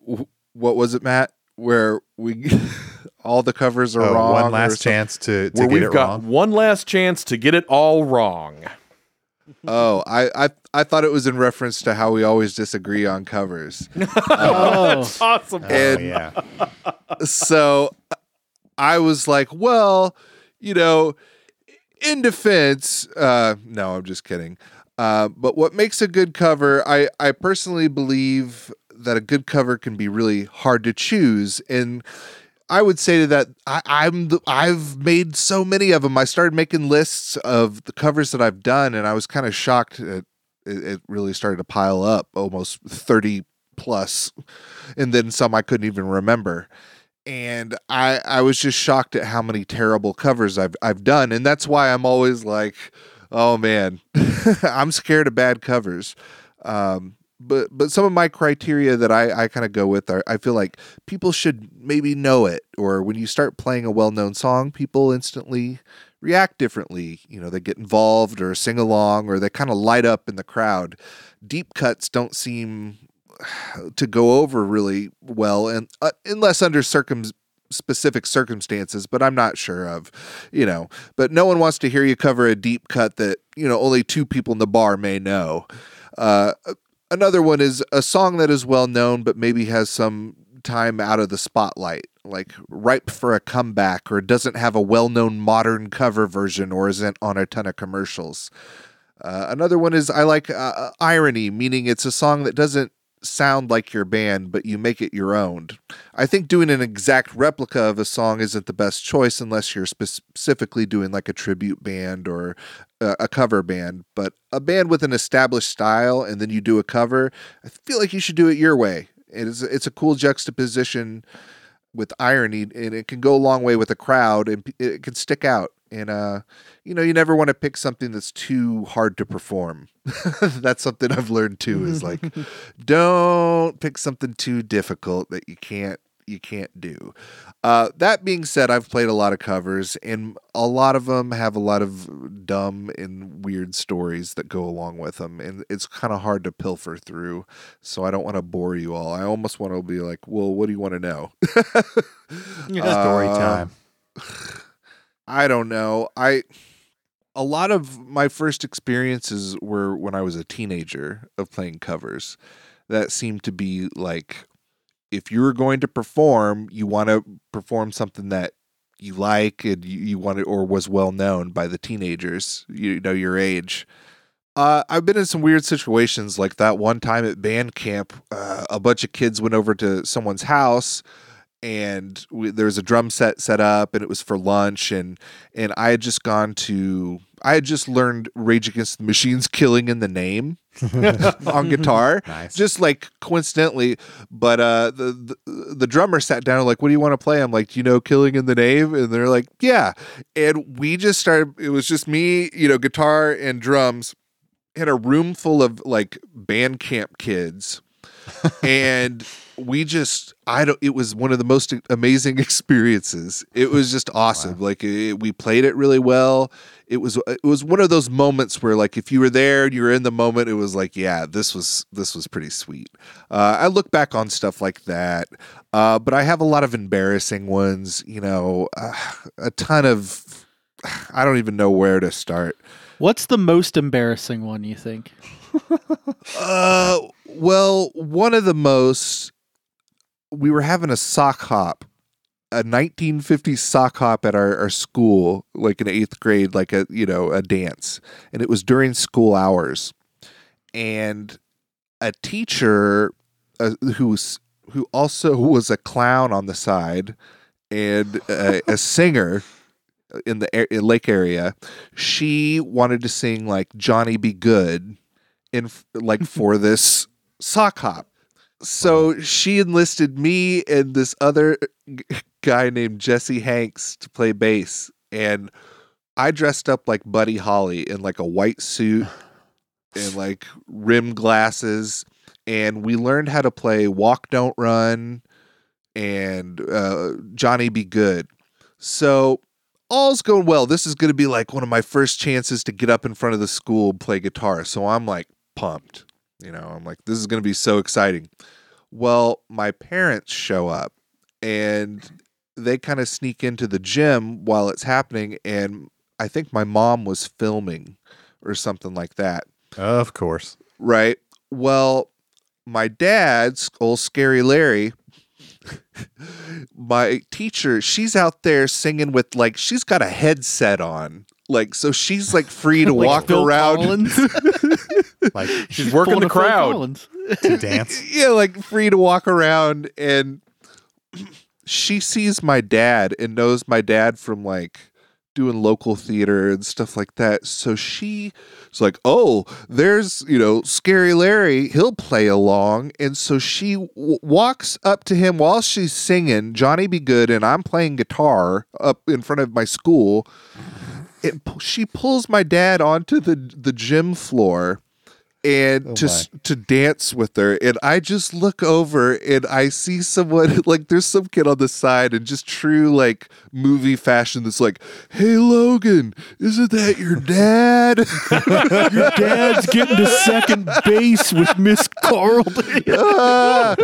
what was it, Matt? Where we all the covers are Oh, wrong. one last chance to, to Where get we've it got wrong. one last chance to get it all wrong. Oh, I, I I thought it was in reference to how we always disagree on covers. Oh, that's Awesome. Oh, and- yeah, so I was like, well, you know, in defense, uh, no, I'm just kidding. Uh, but what makes a good cover, I, I personally believe that a good cover can be really hard to choose. And I would say that, I, I'm the, I've made so many of them. I started making lists of the covers that I've done, and I was kind of shocked. At, it, it really started to pile up, almost thirty plus, and then some I couldn't even remember and I I was just shocked at how many terrible covers I've I've done, and that's why I'm always like, oh man, I'm scared of bad covers. Um, but but some of my criteria that I I kind of go with are I feel like people should maybe know it, or when you start playing a well known song, people instantly react differently. You know, they get involved or sing along, or they kind of light up in the crowd. Deep cuts don't seem to go over really well and uh, unless under circum specific circumstances but i'm not sure of you know. But no one wants to hear you cover a deep cut that you know only two people in the bar may know. Uh, another one is a song that is well known but maybe has some time out of the spotlight like ripe for a comeback or doesn't have a well-known modern cover version or isn't on a ton of commercials. Uh, another one is I like uh, irony, meaning it's a song that doesn't sound like your band, but you make it your own. I think doing an exact replica of a song isn't the best choice unless you're specifically doing like a tribute band or a, a cover band. But a band with an established style and then you do a cover, I feel like you should do it your way. It is it's a cool juxtaposition with irony and it can go a long way with a crowd and it can stick out and uh you know you never want to pick something that's too hard to perform. That's something i've learned too is like don't pick something too difficult that you can't you can't do. Uh that being said i've played a lot of covers and a lot of them have a lot of dumb and weird stories that go along with them and it's kind of hard to pilfer through so i don't want to bore you all. I almost want to be like well what do you want to know story Uh, time. I don't know. I a lot of my first experiences were when I was a teenager of playing covers. That seemed to be like if you were going to perform, you want to perform something that you like and you, you want it or was well known by the teenagers, you know, your age. Uh, I've been in some weird situations like that one time at band camp. Uh, a bunch of kids went over to someone's house and we, there was a drum set set up and it was for lunch and and I had just gone to I had just learned Rage Against the Machine's Killing in the Name on guitar Nice. just like coincidentally but uh the, the the drummer sat down and like what do you want to play? I'm like do you know killing in the name? And they're like yeah. And we just started it was just me you know guitar and drums in a room full of like band camp kids and we just i don't it was one of the most amazing experiences. It was just awesome. Like it, we played it really well. It was it was one of those moments where like if you were there and you were in the moment it was like yeah this was this was pretty sweet. Uh, i look back on stuff like that uh, but i have a lot of embarrassing ones you know uh, a ton of i don't even know where to start. What's the most embarrassing one you think? Uh, well, one of the most. We were having a sock hop, a 1950s sock hop at our, our school, like in eighth grade, like a you know a dance, and it was during school hours, and a teacher uh, who's who also was a clown on the side, and a, a singer in the a- lake area, she wanted to sing like Johnny B. Goode in like for this sock hop. So she enlisted me and this other guy named Jesse Hanks to play bass and I dressed up like Buddy Holly in like a white suit and like rim glasses and we learned how to play Walk Don't Run and uh, Johnny B. Goode. So all's going well. This is going to be like one of my first chances to get up in front of the school and play guitar. So I'm like pumped. You know, I'm like, this is going to be so exciting. Well, my parents show up and they kind of sneak into the gym while it's happening. And I think my mom was filming or something like that. Of course. Right. Well, my dad's old scary Larry, my teacher, she's out there singing with like she's got a headset on. Like so she's like free to Like walk Phil around. Collins? Like She's working Pulling the Phil crowd. Collins. to dance. yeah, like free to walk around and she sees my dad and knows my dad from like doing local theater and stuff like that. So she's like, "Oh, there's, you know, Scary Larry, he'll play along." And so she w- walks up to him while she's singing Johnny B. Goode and I'm playing guitar up in front of my school. It, she pulls my dad onto the the gym floor and Oh to s- to dance with her and i just look over and i see someone like there's some kid on the side and just true like movie fashion that's like hey logan isn't that your dad Your dad's getting to second base with Miss Carlton. Ah!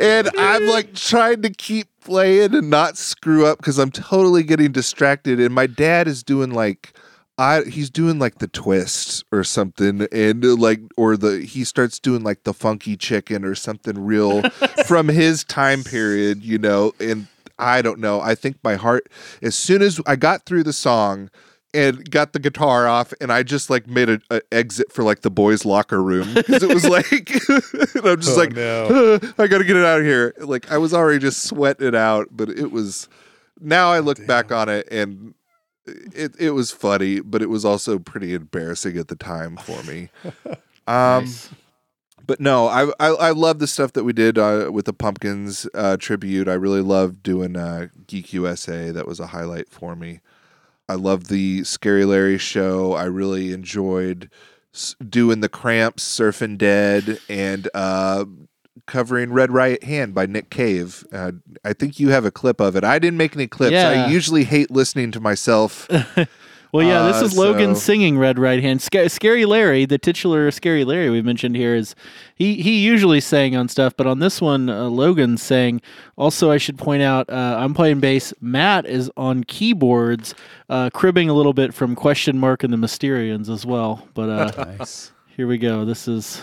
and i'm like trying to keep playing and not screw up because i'm totally getting distracted and my dad is doing like I, he's doing like the twist or something and like or the he starts doing like the funky chicken or something real from his time period you know and i don't know. I think my heart as soon as i got through the song and got the guitar off and i just like made a, a exit for like the boys locker room because it was like i'm just Oh, like no. i gotta get it out of here. Like i was already just sweating it out but it was now i look back on it and it, it was funny but it was also pretty embarrassing at the time for me um Nice. but no, I, I I love the stuff that we did uh, with the Pumpkins uh, tribute. I really loved doing uh, Geek USA. That was a highlight for me. I love the Scary Larry show. I really enjoyed s- doing the Cramps, Surfing Dead, and uh, covering Red Right Hand by Nick Cave. Uh, I think you have a clip of it. I didn't make any clips. Yeah. I usually hate listening to myself. Well, yeah, this Uh, is Logan so- singing Red Right Hand. Sca- Scary Larry, the titular Scary Larry we've mentioned here, is he he usually sang on stuff, but on this one, uh, Logan sang. Also, I should point out, uh, I'm playing bass. Matt is on keyboards, uh, cribbing a little bit from Question Mark and the Mysterians as well. But uh, Nice. here we go. This is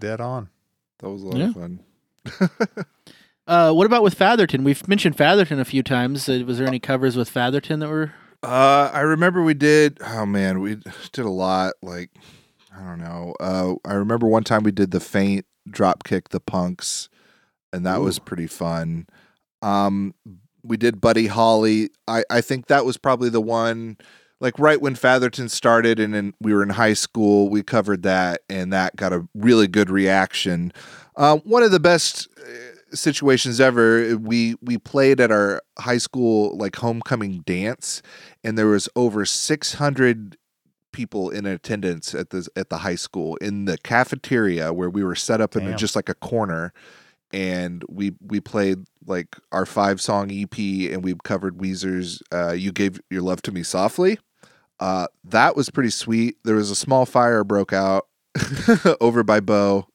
dead on. That was a lot Yeah. of fun. Uh, what about with Fatherton? We've mentioned Fatherton a few times. Uh, was there any covers with Fatherton that were? Uh, I remember we did. Oh man, we did a lot. Like, I don't know. Uh, I remember one time we did the faint drop kick the punks, and that was pretty fun. Um, we did Buddy Holly. I I think that was probably the one. Like right when Fatherton started, and then we were in high school, we covered that, and that got a really good reaction. Uh, one of the best uh, situations ever. We we played at our high school like homecoming dance, and there was over 600 people in attendance at the at the high school in the cafeteria where we were set up in just like a corner and we we played like our five song EP and we covered Weezer's uh, "You Gave Your Love to Me Softly." Uh, that was pretty sweet. There was a small fire broke out over by Bo.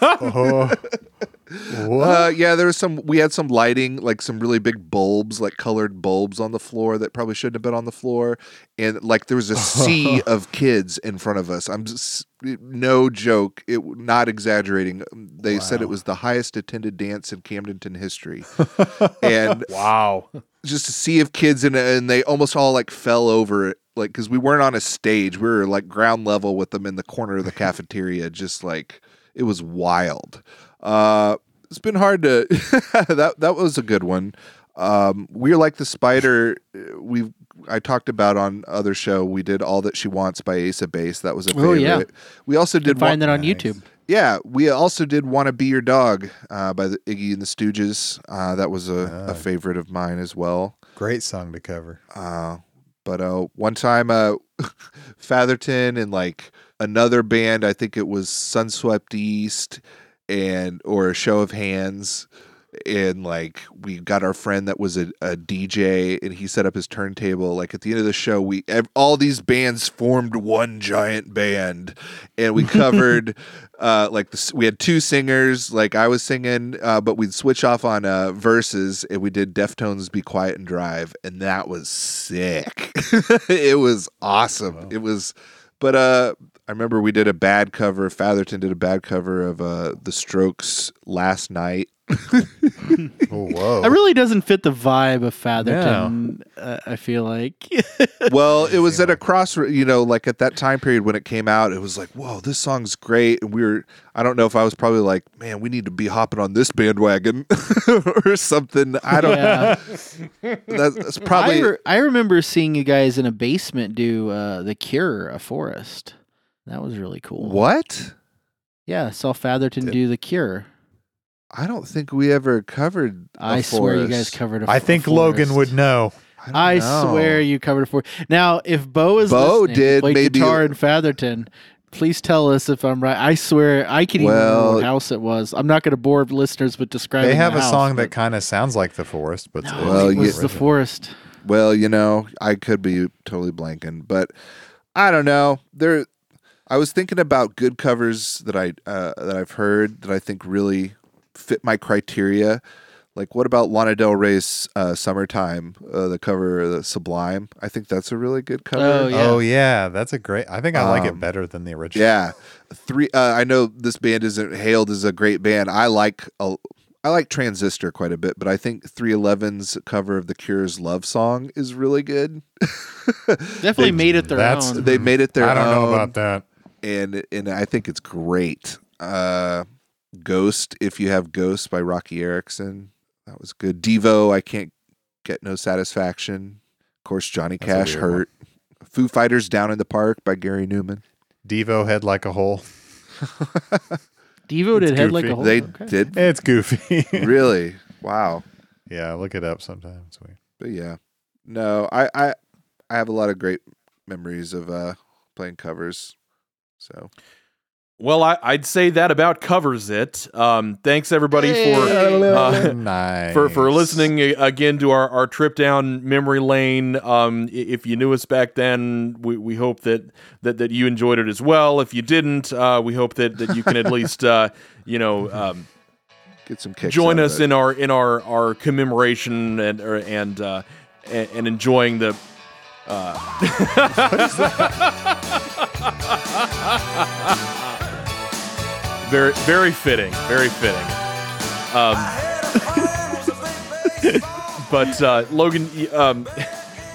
Oh? Uh, yeah, there was some. We had some lighting, like some really big bulbs, like colored bulbs on the floor that probably shouldn't have been on the floor, and like there was a sea of kids in front of us. I'm just no joke, it not exaggerating. They said it was the highest attended dance in Camdenton history, and Wow. just a sea of kids in it, and they almost all like fell over it, like because we weren't on a stage, we were like ground level with them in the corner of the cafeteria, just like it was wild. Uh, it's been hard to that that was a good one. Um, we're like the spider. We I talked about on other show. We did all that she wants by Ace of Base. That was a favorite. Oh, yeah. We also did Find one, that on nice. YouTube. yeah, we also did "Want to Be Your Dog" uh, by the Iggy and the Stooges. Uh, that was a, Ah. a favorite of mine as well. Great song to cover. Uh, but uh, one time, uh, Fatherton and like another band, I think it was Sunswept East, and or a Show of Hands, and like we got our friend that was a, a DJ, and he set up his turntable. Like at the end of the show, we all these bands formed one giant band, and we covered. Uh, like the, we had two singers, like I was singing, uh, but we'd switch off on uh, verses, and we did Deftones "Be Quiet and Drive," and that was sick. it was awesome. It was, but uh, I remember we did a bad cover. Fatherton did a bad cover of uh, the Strokes "Last Night." Oh, whoa. It really doesn't fit the vibe of Fatherton. Uh, I feel like. well, it was at a crossroad, you know, like at that time period when it came out, it was like, whoa, this song's great. And we were, I don't know if I was probably like, man, we need to be hopping on this bandwagon or something. I don't Yeah. That's, that's probably, I, re- I remember seeing you guys in a basement do uh, the Cure, a forest. That was really cool. what? Yeah, I saw Fatherton Did- do the Cure. I don't think we ever covered. I I swear you guys covered. A I f- a think Logan forest. would know. don't I know. swear you covered a for. Now, if Bo is Bo listening, did, played maybe- guitar in Fatherton, please tell us if I'm right. I swear I can even remember what house it was. I'm not going to bore listeners with describing. They have the a house, song that kind of sounds like The Forest, but No, Well, it was yeah. the forest. Well, you know, I could be totally blanking, but I don't know. There, I was thinking about good covers that I uh, that I've heard that I think really fit my criteria. Like, what about Lana Del Rey's uh, "Summertime"? Uh, the cover, of the Sublime. I think that's a really good cover. Oh, yeah. Oh yeah, that's a great. I think I like it Um, better than the original. Yeah, three. Uh, I know this band isn't hailed as a great band. I like a, I like Transistor quite a bit, but I think 311's cover of The Cure's "Love Song" is really good. Definitely They- made it their that's- own. They made it their I don't own. know about that. And and I think it's great. Uh, Ghost, if you have Ghost by Roky Erickson, that was good. Devo, I can't get no satisfaction. Of course, Johnny Cash weird one. hurt. Foo Fighters Down in the Park by Gary Numan. Devo head like a hole. Devo did head like a hole. they okay. did It's goofy. really wow. yeah, look it up sometime. It's weird. But yeah, no, I I I have a lot of great memories of uh playing covers. So Well, I, I'd say that about covers it. Um, thanks everybody for uh, nice. for for listening again to our, our trip down memory lane. Um, if you knew us back then, we, we hope that, that that you enjoyed it as well. If you didn't, uh, we hope that, that you can at least uh, you know um, get some kicks. join us in our in our our commemoration and or- and uh, and, and enjoying the. Uh, very very fitting, very fitting. Um, but uh, Logan, um,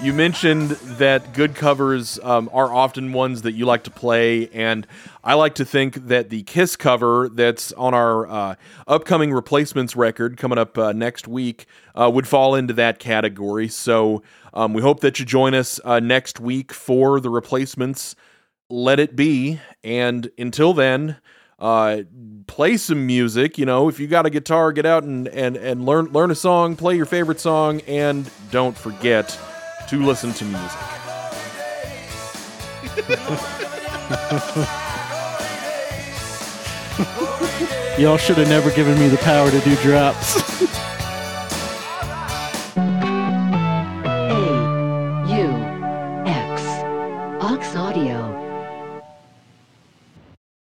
you mentioned that good covers um, are often ones that you like to play, and I like to think that the Kiss cover that's on our uh, upcoming replacements record coming up uh, next week uh, would fall into that category. So um, we hope that you join us uh, next week for the replacements. Let it be, and until then. Uh, play some music. You know, if you got a guitar, get out and, and, and learn learn a song, play your favorite song, and don't forget to listen to music. Y'all should have never given me the power to do drops.